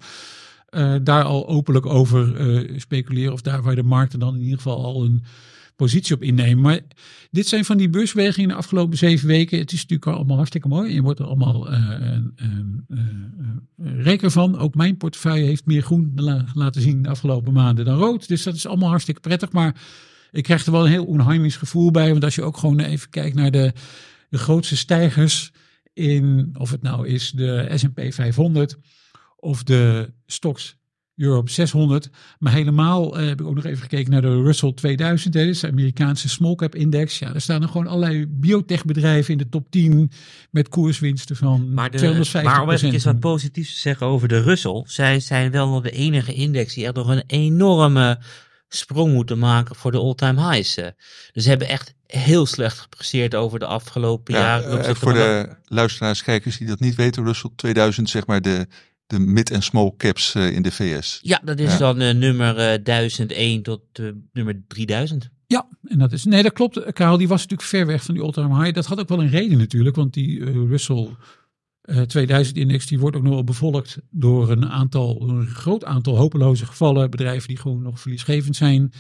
eh, daar al openlijk over eh, speculeren. Of daar waar de markten dan in ieder geval al een positie op innemen. Maar dit zijn van die beursbewegingen de afgelopen zeven weken. Het is natuurlijk allemaal hartstikke mooi. Je wordt er allemaal eh, rijker van. Ook mijn portefeuille heeft meer groen la- laten zien de afgelopen maanden dan rood. Dus dat is allemaal hartstikke prettig. Maar ik krijg er wel een heel onheimisch gevoel bij. Want als je ook gewoon even kijkt naar de, de grootste stijgers in, of het nou is de S&P 500 of de Stocks Europe 600. Maar helemaal eh, heb ik ook nog even gekeken naar de Russell 2000. Hè, dat is de Amerikaanse small cap index. Ja, daar staan er gewoon allerlei biotechbedrijven in de top 10 met koerswinsten van Maar, de, 250 maar om even wat positiefs te zeggen over de Russell. Zij zijn wel nog de enige index die echt nog een enorme sprong moeten maken voor de all-time highs. eh. Dus ze hebben echt heel slecht gepresteerd over de afgelopen Ja, jaren. eh, voor de luisteraars, kijkers die dat niet weten, Russell 2000, zeg maar de, de mid- en small caps eh, in de VS. Ja, dat is Ja. dan eh, nummer eh, 1001 tot eh, nummer 3000. Ja, en dat is. Nee, dat klopt. Karel, die was natuurlijk ver weg van die all-time high. Dat had ook wel een reden natuurlijk, want die eh, Russell eh, 2000-index die wordt ook nog wel bevolkt door een aantal, een groot aantal hopeloze gevallen, bedrijven die gewoon nog verliesgevend zijn.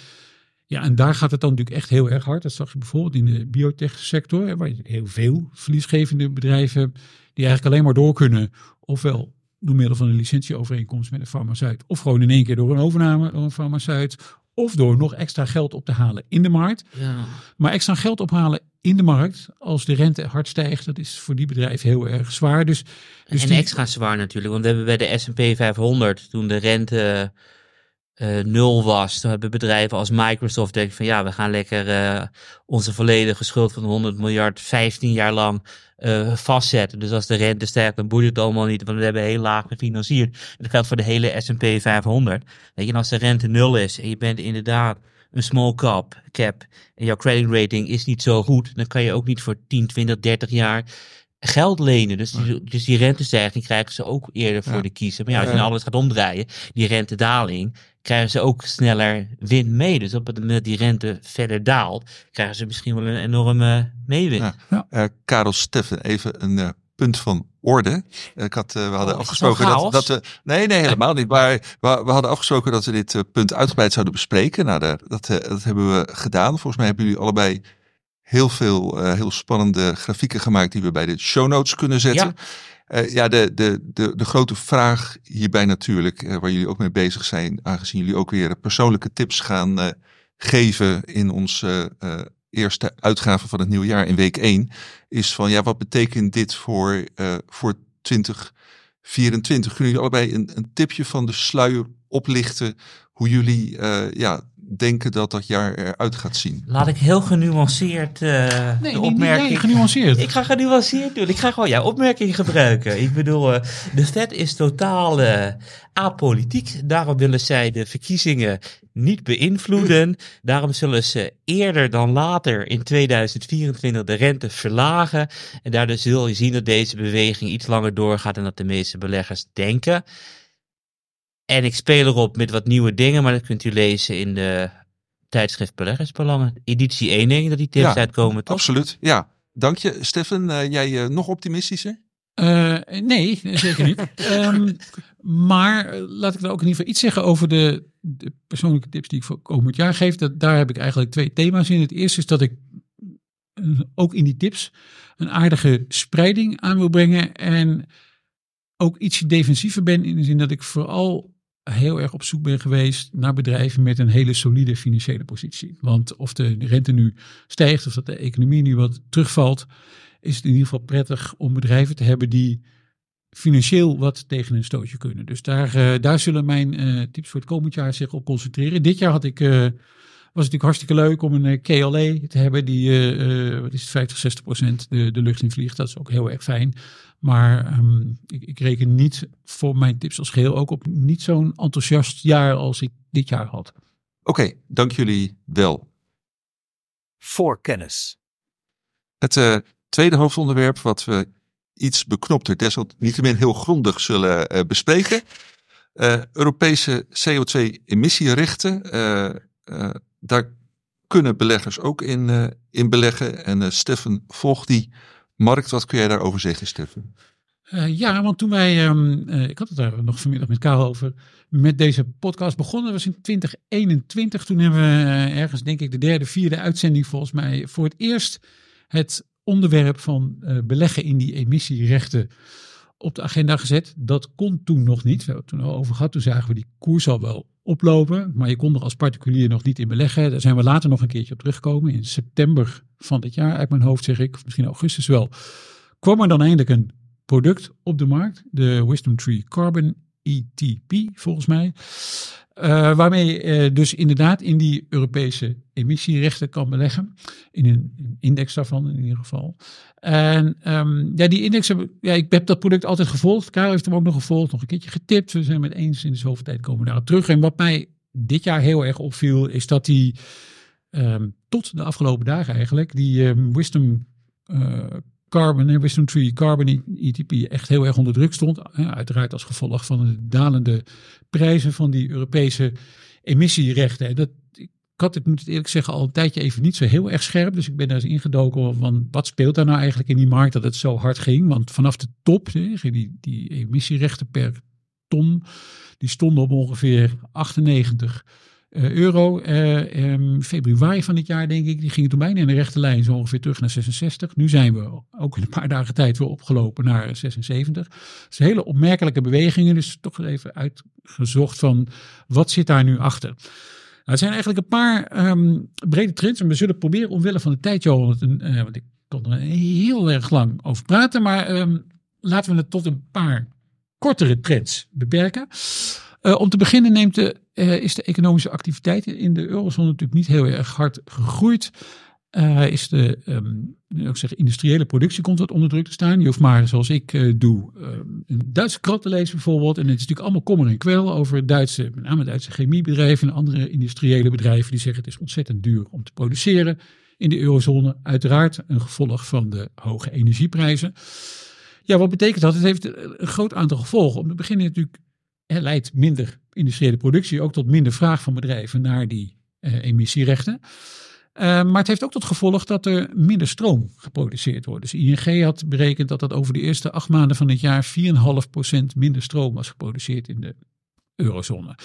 Ja, en daar gaat het dan natuurlijk echt heel erg hard. Dat zag je bijvoorbeeld in de biotech-sector, hè, waar je heel veel verliesgevende bedrijven hebt, die eigenlijk alleen maar door kunnen, ofwel door middel van een licentieovereenkomst met een farmaceut, of gewoon in één keer door een overname door een farmaceut, of door nog extra geld op te halen in de markt. Ja. Maar extra geld ophalen in de markt, als de rente hard stijgt, dat is voor die bedrijven heel erg zwaar. Dus, dus en die- extra zwaar natuurlijk, want we hebben bij de S&P 500, toen de rente eh, nul was, toen hebben bedrijven als Microsoft denken van ja, we gaan lekker eh, onze volledige schuld van 100 miljard 15 jaar lang eh, vastzetten. Dus als de rente stijgt, dan boeit het allemaal niet, want we hebben heel laag gefinancierd. Dat geldt voor de hele S&P 500. Weet je, als de rente nul is en je bent inderdaad een small cap, cap en jouw credit rating is niet zo goed, dan kan je ook niet voor 10, 20, 30 jaar geld lenen. Dus die, dus die rentestijging krijgen ze ook eerder voor Ja. de kiezer. Maar ja, als je Ja. nou alles gaat omdraaien, die rentedaling, krijgen ze ook sneller wind mee. Dus op het moment dat die rente verder daalt, krijgen ze misschien wel een enorme meewind. Ja. Eh, Karel Steffen, even een eh, punt van orde. Ik had, eh, we hadden Oh, afgesproken dat, dat we. Nee, nee, helemaal niet. Maar we, we hadden afgesproken dat we dit eh, punt uitgebreid zouden bespreken. Nou, daar- dat, dat hebben we gedaan. Volgens mij hebben jullie allebei heel veel eh, heel spannende grafieken gemaakt die we bij de show notes kunnen zetten. Ja. Ja, ja de, de, de, de grote vraag hierbij natuurlijk, eh, waar jullie ook mee bezig zijn, aangezien jullie ook weer persoonlijke tips gaan eh, geven in onze eh, eerste uitgave van het nieuwe jaar in week 1, is van ja, wat betekent dit voor, eh, voor 2024? Kunnen jullie allebei een, een tipje van de sluier oplichten hoe jullie eh, ja, denken dat dat jaar eruit gaat zien? Laat ik heel genuanceerd eh, nee, de opmerking... jij, genuanceerd. Ik ga genuanceerd doen. Ik ga gewoon jouw opmerking gebruiken. Ik bedoel, eh, de Fed is totaal eh, apolitiek. Daarom willen zij de verkiezingen niet beïnvloeden. Daarom zullen ze eerder dan later in 2024 de rente verlagen. En daardoor zul je zien dat deze beweging iets langer doorgaat dan dat de meeste beleggers denken. En ik speel erop met wat nieuwe dingen, maar dat kunt u lezen in de tijdschrift Beleggersbelangen. Editie 1 denk ik dat die tips Ja, uitkomen, toch? Absoluut, ja. Dank je, Stefan. Eh, jij eh, nog optimistischer? Eh, nee, zeker niet. (laughs) Ehm, maar laat ik dan ook in ieder geval iets zeggen over de, de persoonlijke tips die ik voor komend jaar geef. Dat, daar heb ik eigenlijk twee thema's in. Het eerste is dat ik ook in die tips een aardige spreiding aan wil brengen. En ook ietsje defensiever ben in de zin dat ik vooral heel erg op zoek ben geweest naar bedrijven met een hele solide financiële positie. Want of de rente nu stijgt of dat de economie nu wat terugvalt, is het in ieder geval prettig om bedrijven te hebben die financieel wat tegen een stootje kunnen. Dus daar, eh, daar zullen mijn eh, tips voor het komend jaar zich op concentreren. Dit jaar had ik, eh, was het natuurlijk hartstikke leuk om een eh, KLE te hebben die, wat is het, 50, 60 procent de, de lucht in vliegt. Dat is ook heel erg fijn. Maar ehm, ik, ik reken niet voor mijn tips als geheel ook op niet zo'n enthousiast jaar als ik dit jaar had. Oké, dank jullie wel. Voor kennis. Het eh, tweede hoofdonderwerp wat we iets beknopter, desalniettemin heel grondig zullen eh, bespreken. Eh, Europese CO2-emissierechten. eh, eh, daar kunnen beleggers ook in, eh, in beleggen. En eh Steffen volgt die markt. Wat kun jij daarover zeggen, Steffen? Eh, ja, want toen wij, ehm, eh, ik had het daar nog vanmiddag met Karel over, met deze podcast begonnen, was in 2021. Toen hebben we eh, ergens, denk ik, de derde, vierde uitzending volgens mij voor het eerst het onderwerp van beleggen in die emissierechten op de agenda gezet. Dat kon toen nog niet. We hebben het toen al over gehad. Toen zagen we die koers al wel oplopen, maar je kon er als particulier nog niet in beleggen. Daar zijn we later nog een keertje op teruggekomen. In september van dit jaar, uit mijn hoofd zeg ik, of misschien augustus wel, kwam er dan eindelijk een product op de markt. De Wisdom Tree Carbon ETP, volgens mij. Eh, waarmee je eh, dus inderdaad in die Europese emissierechten kan beleggen. In een, index daarvan in ieder geval. En ehm, ja, die index, heb, ja, ik heb dat product altijd gevolgd. Karel heeft hem ook nog gevolgd, nog een keertje getipt. We zijn met eens in de zoveel tijd komen daarop terug. En wat mij dit jaar heel erg opviel, is dat die ehm, tot de afgelopen dagen eigenlijk, die ehm, Wisdom eh, Carbon en Tree Carbon ETP echt heel erg onder druk stond. Uiteraard als gevolg van de dalende prijzen van die Europese emissierechten. Dat, ik had het, moet het eerlijk zeggen, al een tijdje even niet zo heel erg scherp. Dus ik ben daar eens ingedoken van wat speelt daar nou eigenlijk in die markt dat het zo hard ging. Want vanaf de top, die, die emissierechten per ton, die stonden op ongeveer 98 eh, euro. Eh, em, februari van dit jaar, denk ik, die gingen toen bijna in de rechte lijn zo ongeveer terug naar 66. Nu zijn we ook in een paar dagen tijd weer opgelopen naar 76. Dat zijn hele opmerkelijke bewegingen. Dus toch even uitgezocht van wat zit daar nu achter. Nou, het zijn eigenlijk een paar ehm, brede trends. En we zullen proberen omwille van de tijd, Johan, eh, want ik kon er heel erg lang over praten. Maar ehm, laten we het tot een paar kortere trends beperken. Eh, om te beginnen neemt de, eh, is de economische activiteit in de eurozone natuurlijk niet heel erg hard gegroeid. Eh, is de um, ook zeggen, industriële productie komt wat onder druk te staan. Je hoeft maar, zoals ik eh, doe, ehm, een Duitse krant te lezen bijvoorbeeld. En het is natuurlijk allemaal kommer en kwel over Duitse, met name Duitse chemiebedrijven en andere industriële bedrijven die zeggen het is ontzettend duur om te produceren in de eurozone. Uiteraard een gevolg van de hoge energieprijzen. Ja, wat betekent dat? Het heeft een groot aantal gevolgen. Om te beginnen natuurlijk er leidt minder industriële productie ook tot minder vraag van bedrijven naar die eh, emissierechten. Uh, maar het heeft ook tot gevolg dat er minder stroom geproduceerd wordt. Dus ING had berekend dat dat over de eerste acht maanden van het jaar 4,5% minder stroom was geproduceerd in de eurozone.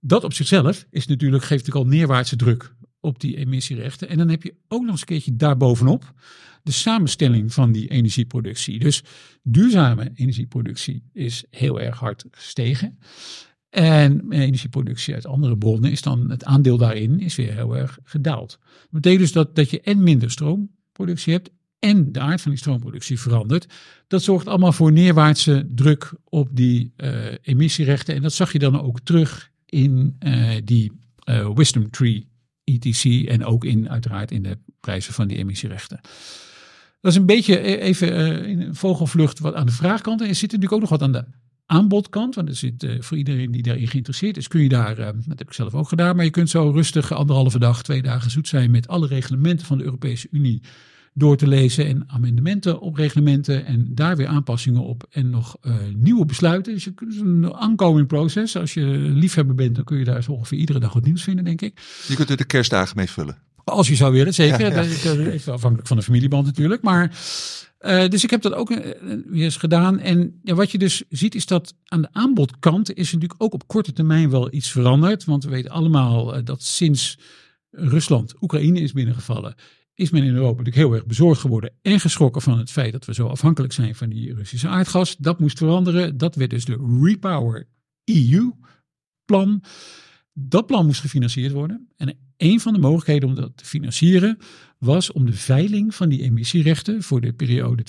Dat op zichzelf is natuurlijk, geeft natuurlijk al neerwaartse druk op die emissierechten. En dan heb je ook nog eens een keertje daarbovenop de samenstelling van die energieproductie. Dus duurzame energieproductie is heel erg hard gestegen. En energieproductie uit andere bronnen is dan het aandeel daarin is weer heel erg gedaald. Dat betekent dus dat, dat je en minder stroomproductie hebt en de aard van die stroomproductie verandert. Dat zorgt allemaal voor neerwaartse druk op die uh, emissierechten. En dat zag je dan ook terug in uh, die uh, Wisdom Tree ETC en ook in, uiteraard in de prijzen van die emissierechten. Dat is een beetje even in vogelvlucht wat aan de vraagkant. Er zit natuurlijk ook nog wat aan de aanbodkant. Want er zit uh, voor iedereen die daarin geïnteresseerd is, kun je daar, uh, dat heb ik zelf ook gedaan, maar je kunt zo rustig anderhalve dag, twee dagen zoet zijn met alle reglementen van de Europese Unie door te lezen en amendementen op reglementen en daar weer aanpassingen op en nog uh, nieuwe besluiten. Dus het is een ongoing proces. Als je liefhebber bent, dan kun je daar zo ongeveer iedere dag wat nieuws vinden, denk ik. Je kunt er de kerstdagen mee vullen. Als je zou willen, zeker. Ja, ja. Even afhankelijk van de familieband natuurlijk. Maar uh, dus ik heb dat ook weer eens gedaan. En ja, wat je dus ziet is dat aan de aanbodkant is natuurlijk ook op korte termijn wel iets veranderd. Want we weten allemaal uh, dat sinds Rusland Oekraïne is binnengevallen, is men in Europa natuurlijk heel erg bezorgd geworden en geschrokken van het feit dat we zo afhankelijk zijn van die Russische aardgas. Dat moest veranderen. Dat werd dus de Repower EU plan. Dat plan moest gefinancierd worden. En een van de mogelijkheden om dat te financieren was om de veiling van die emissierechten voor de periode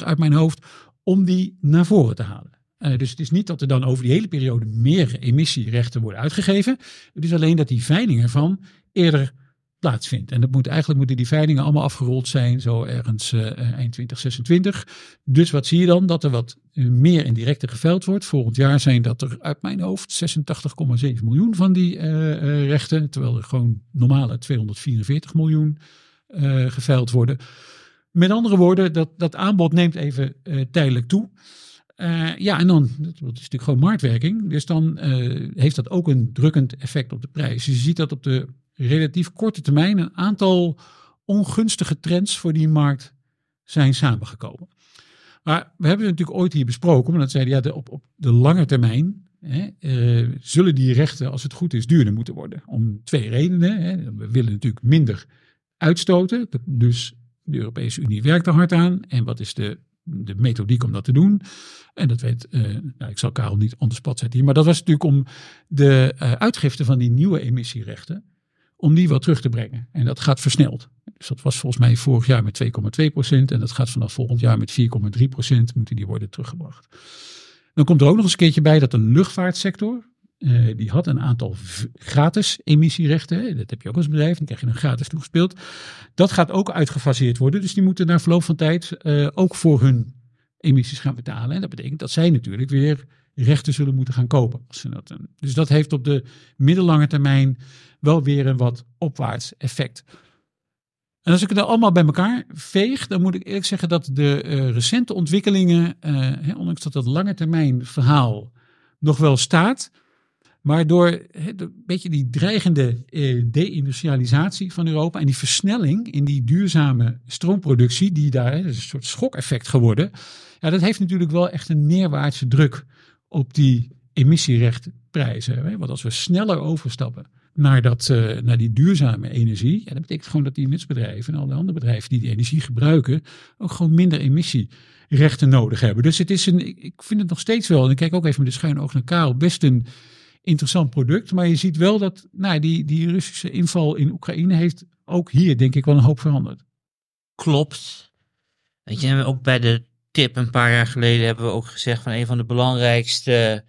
2027-2030 uit mijn hoofd, om die naar voren te halen. Uh, dus het is niet dat er dan over die hele periode meer emissierechten worden uitgegeven. Het is alleen dat die veiling ervan eerder En dat moet, eigenlijk moeten die veilingen allemaal afgerold zijn, zo ergens uh, eind 2026. Dus wat zie je dan? Dat er wat meer in directe wordt. Volgend jaar zijn dat er uit mijn hoofd 86,7 miljoen van die uh, rechten, terwijl er gewoon normale 244 miljoen geveild worden. Met andere woorden, dat, dat aanbod neemt even tijdelijk toe. Uh, ja, en dan, dat is natuurlijk gewoon marktwerking. Dus dan uh, heeft dat ook een drukkend effect op de prijs. Dus je ziet dat op de relatief korte termijn een aantal ongunstige trends voor die markt zijn samengekomen. Maar we hebben het natuurlijk ooit hier besproken, maar dat zeiden ja, op, op de lange termijn hè, uh, zullen die rechten, als het goed is, duurder moeten worden. Om twee redenen. Hè. We willen natuurlijk minder uitstoten, dus de Europese Unie werkt er hard aan. En wat is de de methodiek om dat te doen. En dat weet, uh, nou, ik zal Karel niet spot zetten hier, maar dat was natuurlijk om de uh, uitgifte van die nieuwe emissierechten, om die wat terug te brengen. En dat gaat versneld. Dus dat was volgens mij vorig jaar met 2,2 procent en dat gaat vanaf volgend jaar met 4,3 procent moeten die worden teruggebracht. Dan komt er ook nog eens een keertje bij dat de luchtvaartsector, uh, die had een aantal gratis emissierechten. Dat heb je ook als bedrijf, die krijg je een gratis toegespeeld. Dat gaat ook uitgefaseerd worden. Dus die moeten na verloop van tijd uh, ook voor hun emissies gaan betalen. En dat betekent dat zij natuurlijk weer rechten zullen moeten gaan kopen. Dat, dus dat heeft op de middellange termijn wel weer een wat opwaarts effect. En als ik het dan allemaal bij elkaar veeg, dan moet ik eerlijk zeggen dat de uh, recente ontwikkelingen, uh, ondanks dat dat lange termijn verhaal nog wel staat, maar door een beetje die dreigende eh, deindustrialisatie van Europa en die versnelling in die duurzame stroomproductie, die daar is een soort schokeffect geworden. Ja, dat heeft natuurlijk wel echt een neerwaartse druk op die emissierechtprijzen. Want als we sneller overstappen naar, dat, uh, naar die duurzame energie, ja, dat betekent gewoon dat die nutsbedrijven en alle andere bedrijven die die energie gebruiken, ook gewoon minder emissierechten nodig hebben. Dus het is een, ik vind het nog steeds wel, en ik kijk ook even met de schuine oog naar Karel, best een interessant product. Maar je ziet wel dat nou, die, die Russische inval in Oekraïne heeft ook hier denk ik wel een hoop veranderd. Klopt. Weet je, ook bij de een paar jaar geleden hebben we ook gezegd van een van de belangrijkste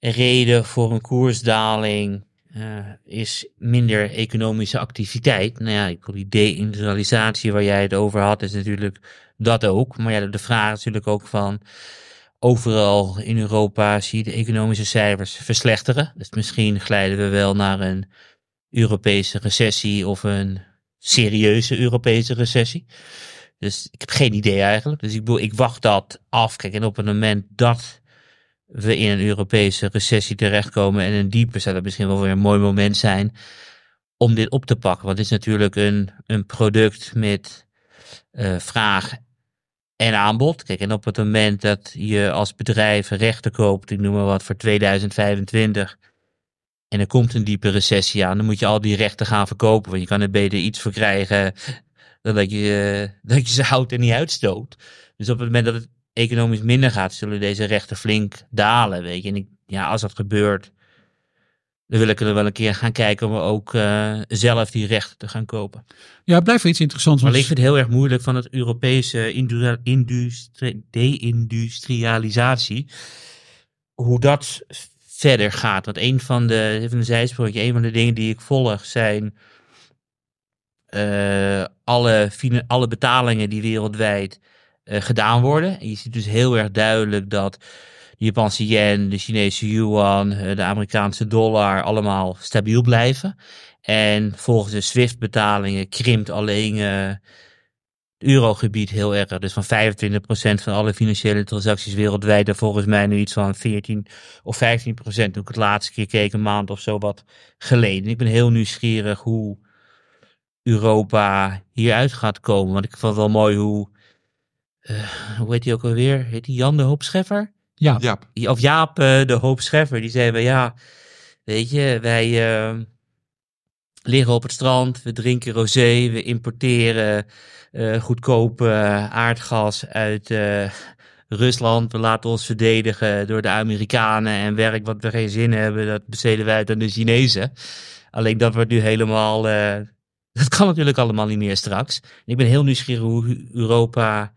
reden voor een koersdaling uh, is minder economische activiteit. Nou ja, die deindustrialisatie waar jij het over had, is natuurlijk dat ook. Maar ja, de vraag is natuurlijk ook van overal in Europa zie je de economische cijfers verslechteren. Dus misschien glijden we wel naar een Europese recessie of een serieuze Europese recessie. Dus ik heb geen idee eigenlijk. Dus ik bedoel, ik wacht dat af. Kijk, en op het moment dat we in een Europese recessie terechtkomen en een diepe, zou dat misschien wel weer een mooi moment zijn om dit op te pakken. Want het is natuurlijk een, een product met uh, vraag en aanbod. Kijk, en op het moment dat je als bedrijf rechten koopt, ik noem maar wat, voor 2025. En er komt een diepe recessie aan, dan moet je al die rechten gaan verkopen. Want je kan er beter iets voor krijgen dat je, (laughs) dat je ze houdt en niet uitstoot. Dus op het moment dat het economisch minder gaat, zullen deze rechten flink dalen. Weet je. En ik, ja, als dat gebeurt, dan wil ik er wel een keer gaan kijken om ook uh, zelf die rechten te gaan kopen. Ja, het blijft wel iets interessants. Maar ik vind het heel erg moeilijk van het Europese industri deindustrialisatie. Hoe dat verder gaat. Want een van de, even een een van de dingen die ik volg zijn uh, alle, alle betalingen die wereldwijd uh, gedaan worden. En je ziet dus heel erg duidelijk dat de Japanse yen, de Chinese yuan, de Amerikaanse dollar allemaal stabiel blijven. En volgens de SWIFT-betalingen krimpt alleen het eurogebied heel erg. Dus van 25% van alle financiële transacties wereldwijd, er volgens mij nu iets van 14 of 15% toen ik het laatste keer keek, een maand of zo wat geleden. Ik ben heel nieuwsgierig hoe Europa hieruit gaat komen. Want ik vond het wel mooi hoe, uh, hoe heet hij ook alweer? Heet hij Jan de Hoop Scheffer? Ja. Jaap. Of Jaap uh, de Hoop Scheffer. Die zei, ja, weet je, wij uh, liggen op het strand, we drinken rosé, we importeren uh, goedkoop aardgas uit, Rusland, we laten ons verdedigen door de Amerikanen en werk wat we geen zin hebben, dat besteden wij uit aan de Chinezen. Alleen dat wordt nu helemaal, eh, dat kan natuurlijk allemaal niet meer straks. Ik ben heel nieuwsgierig hoe Europa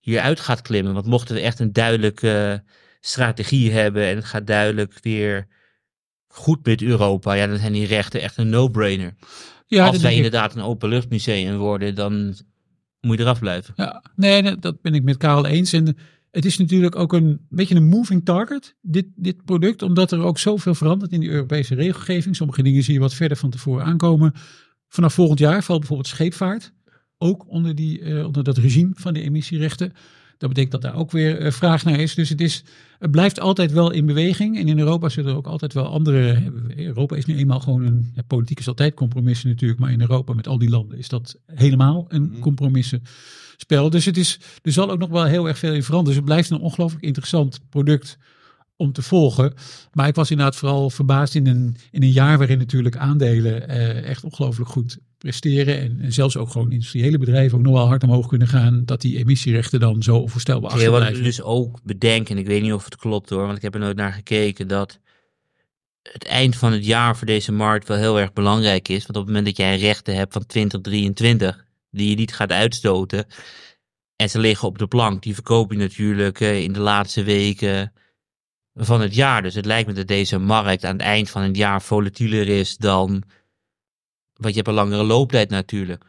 hieruit gaat klimmen. Want mochten we echt een duidelijke strategie hebben en het gaat duidelijk weer goed met Europa, ja, dan zijn die rechten echt een no-brainer. Ja, Als wij inderdaad een openluchtmuseum worden, dan moet je eraf blijven. Ja, nee, nee, dat ben ik met Karel eens. En het is natuurlijk ook een beetje een moving target, dit, dit product, omdat er ook zoveel verandert in die Europese regelgeving. Sommige dingen zie je wat verder van tevoren aankomen. Vanaf volgend jaar valt bijvoorbeeld scheepvaart ook onder, die, eh, onder dat regime van de emissierechten. Dat betekent dat daar ook weer eh, vraag naar is. Dus het, is, het blijft altijd wel in beweging. En in Europa zullen er ook altijd wel andere. Europa is nu eenmaal gewoon een. Ja, politiek is altijd compromissen natuurlijk. Maar in Europa met al die landen is dat helemaal een compromissenspel. Dus het is, er zal ook nog wel heel erg veel in veranderen. Dus het blijft een ongelooflijk interessant product om te volgen. Maar ik was inderdaad vooral verbaasd in een, in een jaar waarin natuurlijk aandelen eh, echt ongelooflijk goed presteren. En, en zelfs ook gewoon industriële bedrijven ook nog wel hard omhoog kunnen gaan. Dat die emissierechten dan zo onvoorstelbaar Ja, wat ik dus ook bedenk, en ik weet niet of het klopt hoor, want ik heb er nooit naar gekeken, dat het eind van het jaar voor deze markt wel heel erg belangrijk is. Want op het moment dat jij rechten hebt van 2023, die je niet gaat uitstoten, en ze liggen op de plank, die verkoop je natuurlijk eh, in de laatste weken van het jaar. Dus het lijkt me dat deze markt aan het eind van het jaar volatieler is dan, want je hebt een langere looptijd natuurlijk.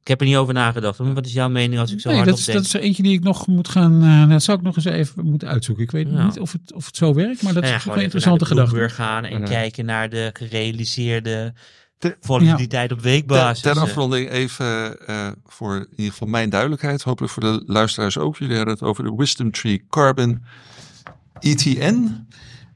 Ik heb er niet over nagedacht. hoor. Wat is jouw mening als ik zo Nee, hard dat is, dat is er eentje die ik nog moet gaan. eh, dat zou ik nog eens even moeten uitzoeken. Ik weet Ja. niet of het, of het zo werkt, maar dat Nou ja, is gewoon een interessante de gedachte. Bloomberg gaan en Ja. kijken naar de gerealiseerde Ter- volatiliteit op weekbasis. ter afronding even eh, voor in ieder geval mijn duidelijkheid. Hopelijk voor de luisteraars ook. Jullie hadden het over de Wisdom Tree Carbon ETN.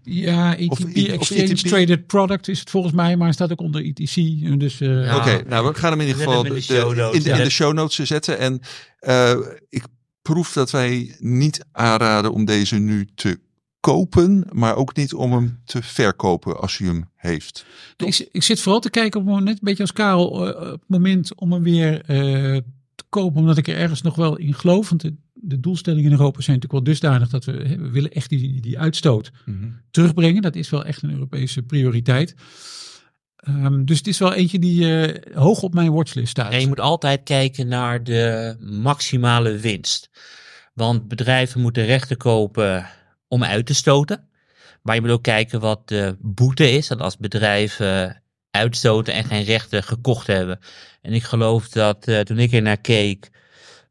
Ja, ETP, of Exchange ETP. Traded Product is het volgens mij, maar hij staat ook onder ETC. Dus, eh, Ja. Oké, nou we gaan hem in ieder geval in de show notes, in, de, in ja. de show notes zetten. En eh, ik proef dat wij niet aanraden om deze nu te kopen, maar ook niet om hem te verkopen als u hem heeft. ik, ik zit vooral te kijken op net een beetje als Karel, eh, op het moment om hem weer eh, te kopen, omdat ik er ergens nog wel in geloof. Want de, doelstellingen in Europa zijn natuurlijk wel dusdanig dat we, hè, we willen echt die, die uitstoot terugbrengen. Dat is wel echt een Europese prioriteit. Ehm, dus het is wel eentje die eh, hoog op mijn watchlist staat. En je moet altijd kijken naar de maximale winst. Want bedrijven moeten rechten kopen om uit te stoten. Maar je moet ook kijken wat de boete is. En als bedrijven uitstoten en geen rechten gekocht hebben. En ik geloof dat eh, toen ik er naar keek,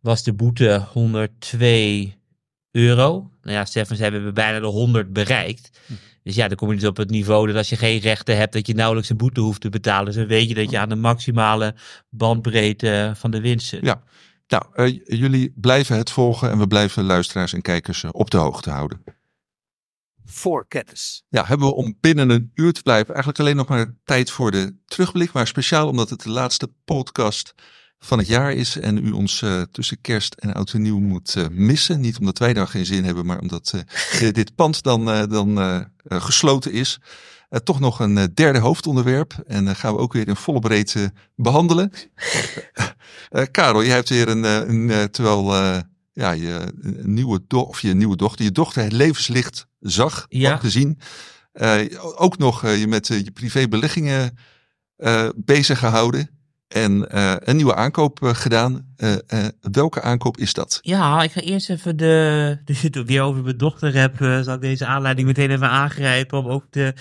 was de boete 102 euro. Nou ja, Stefan zei, we hebben bijna de 100 bereikt. Dus ja, dan kom je dus op het niveau dat als je geen rechten hebt, dat je nauwelijks een boete hoeft te betalen. Dus dan weet je dat je aan de maximale bandbreedte van de winst zit. Ja. Nou, eh, jullie blijven het volgen en we blijven luisteraars en kijkers eh, op de hoogte houden. voor kennis. Ja, hebben we om binnen een uur te blijven eigenlijk alleen nog maar tijd voor de terugblik. Maar speciaal omdat het de laatste podcast van het jaar is en u ons eh, tussen kerst en oud en nieuw moet eh, missen. Niet omdat wij daar geen zin hebben, maar omdat eh, (laughs) dit pand dan, dan gesloten is. Toch nog een derde hoofdonderwerp en eh, gaan we ook weer in volle breedte behandelen. (laughs) Eh, Karel, jij hebt weer een, een terwijl ja, je een nieuwe, do of je nieuwe dochter, je dochter het levenslicht zag, Ja. gezien. Ook nog je met je privébeleggingen bezig gehouden en eh, een nieuwe aankoop eh, gedaan. Eh, welke aankoop is dat? Ja, ik ga eerst even de. Dus je het weer over mijn dochter heb, zal ik deze aanleiding meteen even aangrijpen. Om ook te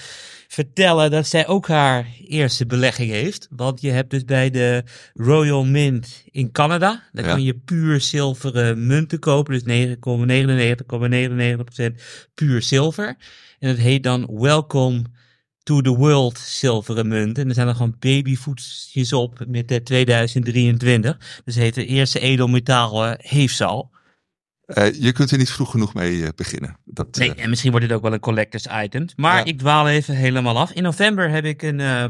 vertellen dat zij ook haar eerste belegging heeft. Want je hebt dus bij de Royal Mint in Canada. Daar Ja. kan je puur zilveren munten kopen. Dus 9,99,99% puur zilver. En dat heet dan Welcome to the World zilveren munten. En er zijn er gewoon babyvoetjes op met de 2023. Dus heet de eerste edelmetaal eh, heeft ze al. Eh, je kunt er niet vroeg genoeg mee eh, beginnen. Dat, Nee, eh, en misschien wordt dit ook wel een collectors item. Maar Ja. ik dwaal even helemaal af. In november heb ik een eh,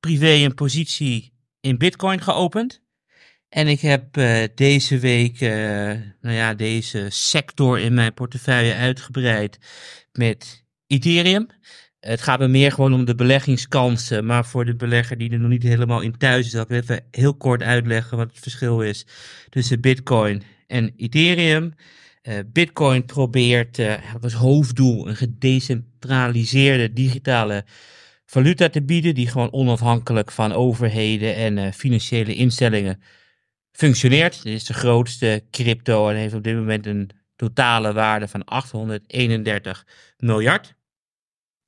privé een positie in bitcoin geopend. En ik heb eh, deze week, eh, nou ja, deze sector in mijn portefeuille uitgebreid met Ethereum. Het gaat me meer gewoon om de beleggingskansen. Maar voor de belegger die er nog niet helemaal in thuis is, zal ik even heel kort uitleggen wat het verschil is tussen Bitcoin en Ethereum. Eh, Bitcoin probeert eh, als hoofddoel een gedecentraliseerde digitale valuta te bieden, die gewoon onafhankelijk van overheden en eh, financiële instellingen functioneert. Dit is de grootste crypto en heeft op dit moment een totale waarde van 831 miljard.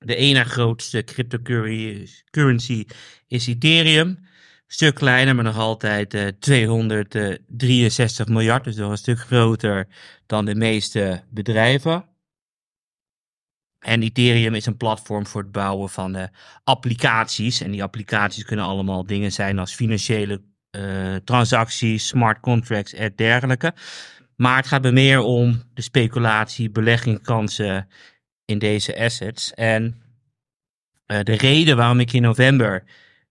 De ene grootste cryptocurrency is Ethereum. Stuk kleiner, maar nog altijd eh, 263 miljard. Dus nog een stuk groter dan de meeste bedrijven. En Ethereum is een platform voor het bouwen van eh, applicaties. En die applicaties kunnen allemaal dingen zijn als financiële eh, transacties, smart contracts en dergelijke. Maar het gaat me meer om de speculatie, beleggingskansen in deze assets. En eh, de reden waarom ik in november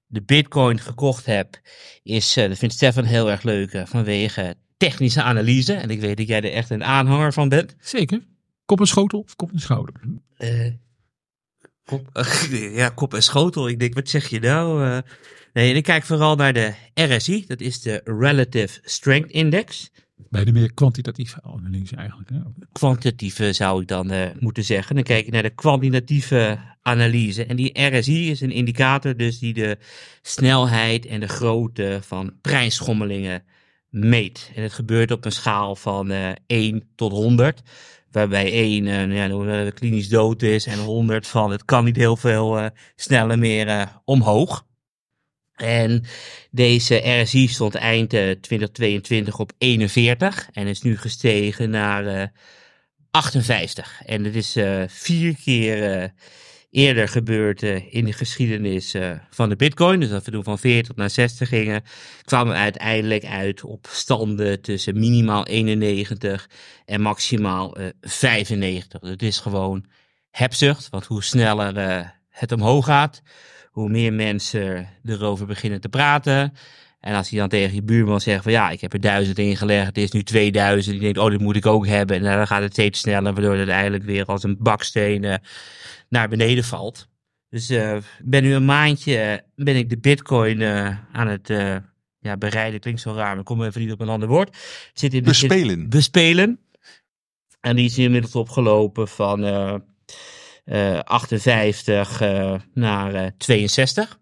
de Bitcoin gekocht heb, is, eh, dat vindt Stefan heel erg leuk, eh, vanwege technische analyse. En ik weet dat jij er echt een aanhanger van bent. Zeker. Kop en schotel of kop en schouder? Kop, (laughs) ja, kop en schotel. Ik denk, wat zeg je nou? Nee, en ik kijk vooral naar de RSI, dat is de Relative Strength Index. Bij de meer kwantitatieve analyse eigenlijk. Hè? Kwantitatieve zou ik dan eh, moeten zeggen. Dan kijk je naar de kwantitatieve analyse. En die RSI is een indicator dus die de snelheid en de grootte van prijsschommelingen meet. En het gebeurt op een schaal van eh 1 tot 100. Waarbij 1 eh, ja, nou, eh, klinisch dood is en 100 van het kan niet heel veel eh, sneller meer eh, omhoog. En deze RSI stond eind eh, 2022 op 41 en is nu gestegen naar eh 58. En het is eh, vier keer eh, eerder gebeurd eh, in de geschiedenis eh, van de Bitcoin. Dus dat we toen van 40 naar 60 gingen, kwamen we uiteindelijk uit op standen tussen minimaal 91 en maximaal eh 95. Dus het is gewoon hebzucht, want hoe sneller eh, het omhoog gaat, hoe meer mensen erover beginnen te praten. En als je dan tegen je buurman zegt van ja, ik heb er duizend ingelegd, het is nu 2000. Die denkt, oh, dit moet ik ook hebben. En dan gaat het steeds sneller, waardoor het uiteindelijk weer als een baksteen naar beneden valt. Dus ik ben nu een maandje, ben ik de bitcoin eh, aan het eh, ja, bereiden. Klinkt zo raar, maar ik kom even niet op een ander woord. Zit in Bespelen. bespelen. En die is inmiddels opgelopen van 58 eh, naar eh, 62.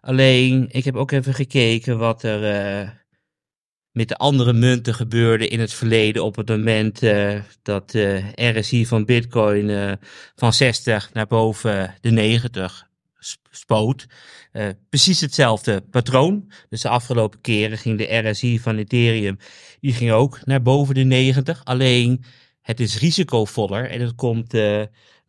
Alleen, ik heb ook even gekeken wat er eh, met de andere munten gebeurde in het verleden op het moment eh, dat de RSI van Bitcoin eh, van 60 naar boven de 90 sp- spoot. Eh, precies hetzelfde patroon. Dus de afgelopen keren ging de RSI van Ethereum, die ging ook naar boven de 90. Alleen, het is risicovoller en het komt eh,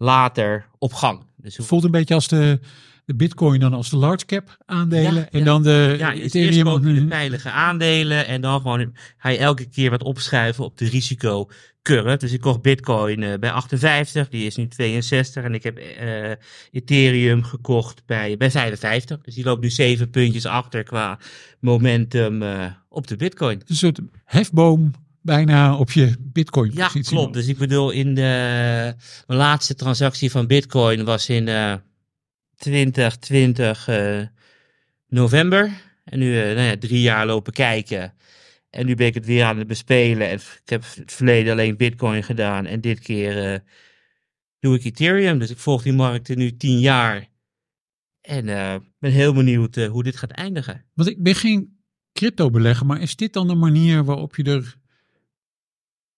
later op gang. Dus Het voelt een beetje als de, de bitcoin dan als de large cap aandelen. Ja, en ja. dan de Ja, Ethereum. je de veilige aandelen en dan gewoon ga je elke keer wat opschuiven op de risicocurve. Dus ik kocht Bitcoin eh, bij 58, die is nu 62 en ik heb eh, Ethereum gekocht bij, bij 55. Dus die loopt nu zeven puntjes achter qua momentum eh, op de Bitcoin. een soort hefboom bijna op je bitcoin Ja, positie. klopt. Dus ik bedoel, in de mijn laatste transactie van Bitcoin was in eh 2020 eh, november. En nu eh, nou ja, drie jaar lopen kijken. En nu ben ik het weer aan het bespelen. En ik heb het verleden alleen Bitcoin gedaan. En dit keer doe ik Ethereum. Dus ik volg die markten nu tien jaar. En ben heel benieuwd hoe dit gaat eindigen. Want ik ben geen crypto belegger, maar is dit dan de manier waarop je er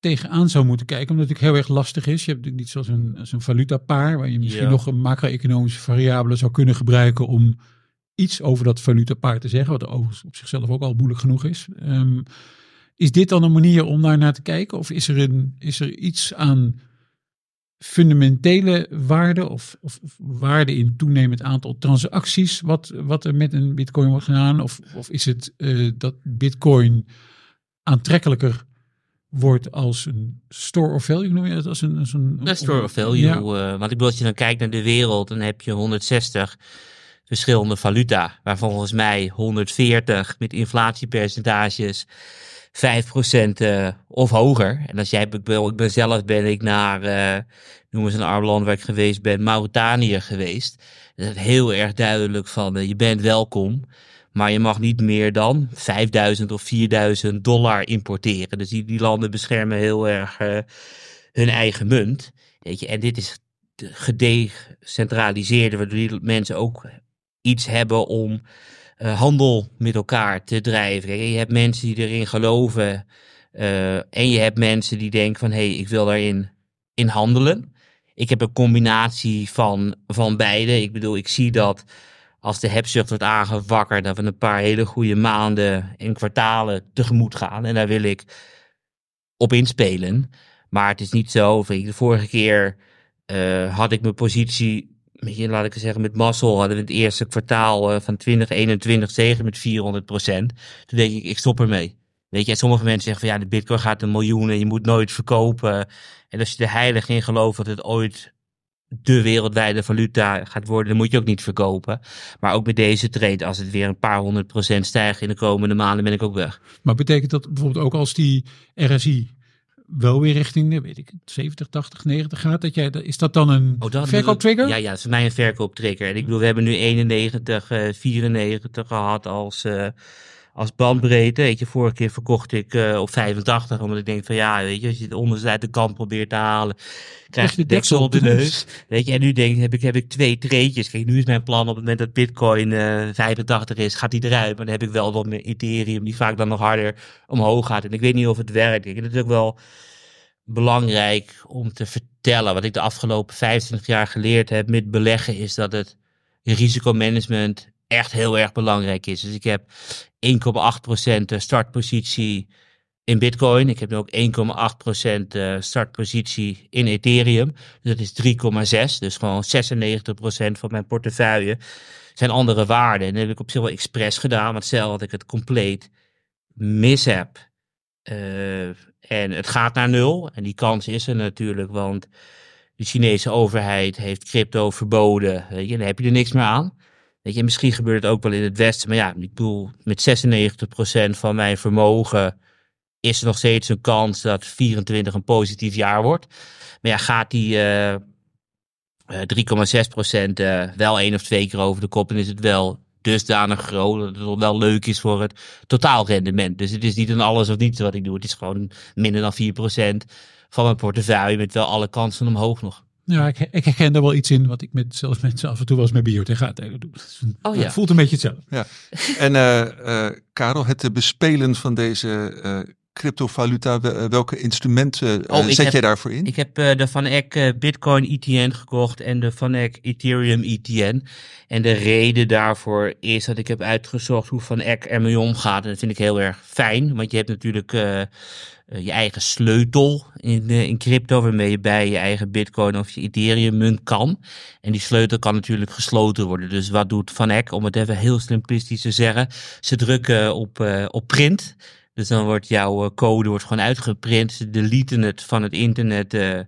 tegenaan zou moeten kijken? Omdat het natuurlijk heel erg lastig is. Je hebt natuurlijk niet zoals een, een valutapaar, waar je misschien Ja. nog een macro-economische variabele zou kunnen gebruiken om iets over dat valutapaar te zeggen, wat overigens op zichzelf ook al moeilijk genoeg is. Ehm, is dit dan een manier om daar naar te kijken? Of is er, een, is er iets aan fundamentele waarde of, of of waarde in toenemend aantal transacties wat, wat er met een bitcoin wordt gedaan? Of, of is het eh, dat bitcoin aantrekkelijker wordt als een store of value, noem je het? Als een, als een, store of value. Ja. eh, want ik bedoel, als je dan kijkt naar de wereld, dan heb je 160 verschillende valuta. Waarvan volgens mij 140 met inflatiepercentages 5% eh, of hoger. En als jij, ik ben, ik ben zelf ben ik naar, eh noem eens een arm land waar ik geweest ben, Mauritanië geweest. Dat is heel erg duidelijk van, je bent welkom. Maar je mag niet meer dan 5000 of 4000 dollar importeren. Dus die, die landen beschermen heel erg eh, hun eigen munt. Weet je, en dit is de gedecentraliseerde, waardoor mensen ook iets hebben om eh, handel met elkaar te drijven. Je hebt mensen die erin geloven. eh, en je hebt mensen die denken van hé, hey, ik wil daarin in handelen. Ik heb een combinatie van, van beide. Ik bedoel, ik zie dat als de hebzucht wordt aangewakkerd, dat we een paar hele goede maanden en kwartalen tegemoet gaan. En daar wil ik op inspelen. Maar het is niet zo. De vorige keer eh, had ik mijn positie, je, laat ik het zeggen, met mazzel. Hadden we het eerste kwartaal eh, van 2021 tegen met 400 procent. Toen denk ik, ik stop ermee. Weet je, sommige mensen zeggen van ja, de bitcoin gaat een miljoen en je moet nooit verkopen. En als je er heilig in gelooft dat het ooit de wereldwijde valuta gaat worden, dan moet je ook niet verkopen. Maar ook met deze trade, als het weer een paar honderd procent stijgt in de komende maanden, ben ik ook weg. Maar betekent dat bijvoorbeeld ook als die RSI wel weer richting, eh, weet ik, 70, 80, 90 gaat, dat jij, is dat dan een Oh, dat- verkooptrigger? Ja, ja, dat is voor mij een verkooptrigger. En ik bedoel, we hebben nu 91, eh 94 gehad als, eh, als bandbreedte. Weet je, vorige keer verkocht ik eh, op 85, omdat ik denk van ja, weet je, als je de onderste uit de kant probeert te halen, krijg je de deksel op de neus. Weet je, en nu denk, ik, heb, ik, heb ik twee treetjes. Kijk, nu is mijn plan op het moment dat Bitcoin eh 85 is, gaat die eruit. Maar dan heb ik wel wat meer Ethereum, die vaak dan nog harder omhoog gaat. En ik weet niet of het werkt. Ik vind het ook wel belangrijk om te vertellen. Wat ik de afgelopen 25 jaar geleerd heb met beleggen, is dat het risicomanagement echt heel erg belangrijk is. Dus ik heb 1,8% startpositie in Bitcoin. Ik heb nu ook 1,8% eh, startpositie in Ethereum. Dus dat is 3,6. Dus gewoon 96% van mijn portefeuille zijn andere waarden. En dat heb ik op zich wel expres gedaan. Want stel dat ik het compleet mis heb. eh, en het gaat naar nul. En die kans is er natuurlijk, want de Chinese overheid heeft crypto verboden. Weet dan heb je er niks meer aan. Weet je, misschien gebeurt het ook wel in het Westen. Maar ja, ik bedoel, met 96% van mijn vermogen is er nog steeds een kans dat 24 een positief jaar wordt. Maar ja, gaat die eh, eh, 3,6% eh, wel één of twee keer over de kop, dan is het wel dusdanig groot dat het wel leuk is voor het totaalrendement. Dus het is niet een alles of niets wat ik doe. Het is gewoon minder dan 4% van mijn portefeuille met wel alle kansen omhoog nog. Ja, ik, ik herken daar wel iets in wat ik met zelfs mensen af en toe wel eens met biotech-aandelen doe. Het is een- Oh ja. Het voelt een beetje hetzelfde. En eh, eh, Karel, het bespelen van deze eh, cryptovaluta, wel- welke instrumenten eh, Oh, zet heb- jij daarvoor in? Ik heb eh, de Van Eck eh, Bitcoin ETN gekocht en de Van Eck Ethereum ETN. En de reden daarvoor is dat ik heb uitgezocht hoe Van Eck ermee omgaat. En dat vind ik heel erg fijn, want je hebt natuurlijk eh, eh, je eigen sleutel in, eh, in crypto, waarmee je bij je eigen Bitcoin of je Ethereum munt kan. En die sleutel kan natuurlijk gesloten worden. Dus wat doet Van Eck, om het even heel simplistisch te zeggen? Ze drukken op, eh, op print. Dus dan wordt jouw eh, code wordt gewoon uitgeprint. Ze deleten het van het internet, eh,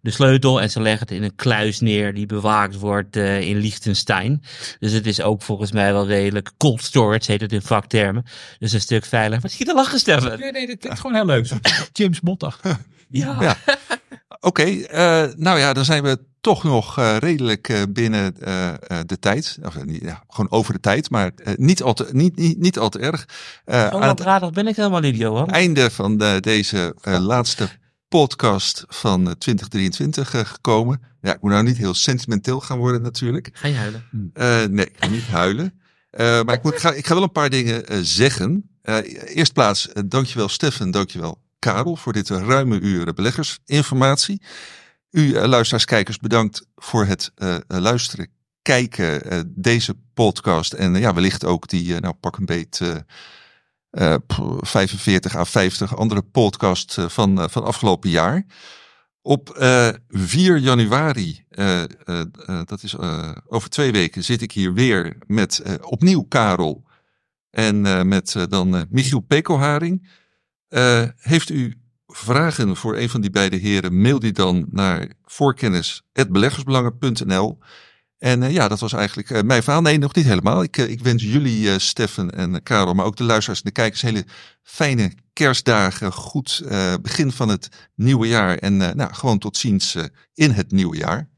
de sleutel. En ze leggen het in een kluis neer die bewaakt wordt eh, in Liechtenstein. Dus het is ook volgens mij wel redelijk cold storage, heet het in vaktermen. Dus een stuk veiliger. Wat schiet er lachen, Stefan? Nee, nee, dit is gewoon heel leuk. Zo, (laughs) James Bond. Ja. Ja. (laughs) Oké, eh, nou ja, dan zijn we toch nog eh, redelijk eh, binnen de tijd. Of, ja, gewoon over de tijd, maar niet, al te, niet, niet, niet al te erg. Zo aan het ben ik helemaal niet, Johan. einde van de, deze laatste podcast van eh, 2023 eh, gekomen. Ja, ik moet nou niet heel sentimenteel gaan worden natuurlijk. Ga je huilen? Eh, nee, ik ga niet (laughs) huilen. Maar ik, moet, ik, ga, ik ga wel een paar dingen zeggen. Eerst plaats, dankjewel Stefan, dankjewel Karel voor dit ruime uur beleggersinformatie. U eh, luisteraars, kijkers, bedankt voor het eh, luisteren, kijken, eh, deze podcast. En eh, ja, wellicht ook die, eh, nou pak een beet, eh, eh, pff, 45 à 50 andere podcast eh, van, eh, van afgelopen jaar. Op eh 4 januari, eh, eh, eh, dat is eh, over twee weken, zit ik hier weer met eh, opnieuw Karel en eh, met eh, dan eh, Michiel Pekelharing. Eh, heeft u vragen voor een van die beide heren, mail die dan naar voorkennis.beleggersbelangen.nl. En eh, ja, dat was eigenlijk eh, mijn verhaal. Nee, nog niet helemaal. Ik, ik wens jullie, Stefan en Karel, maar ook de luisteraars en de kijkers, hele fijne kerstdagen. Goed begin van het nieuwe jaar. En nou, gewoon tot ziens in het nieuwe jaar.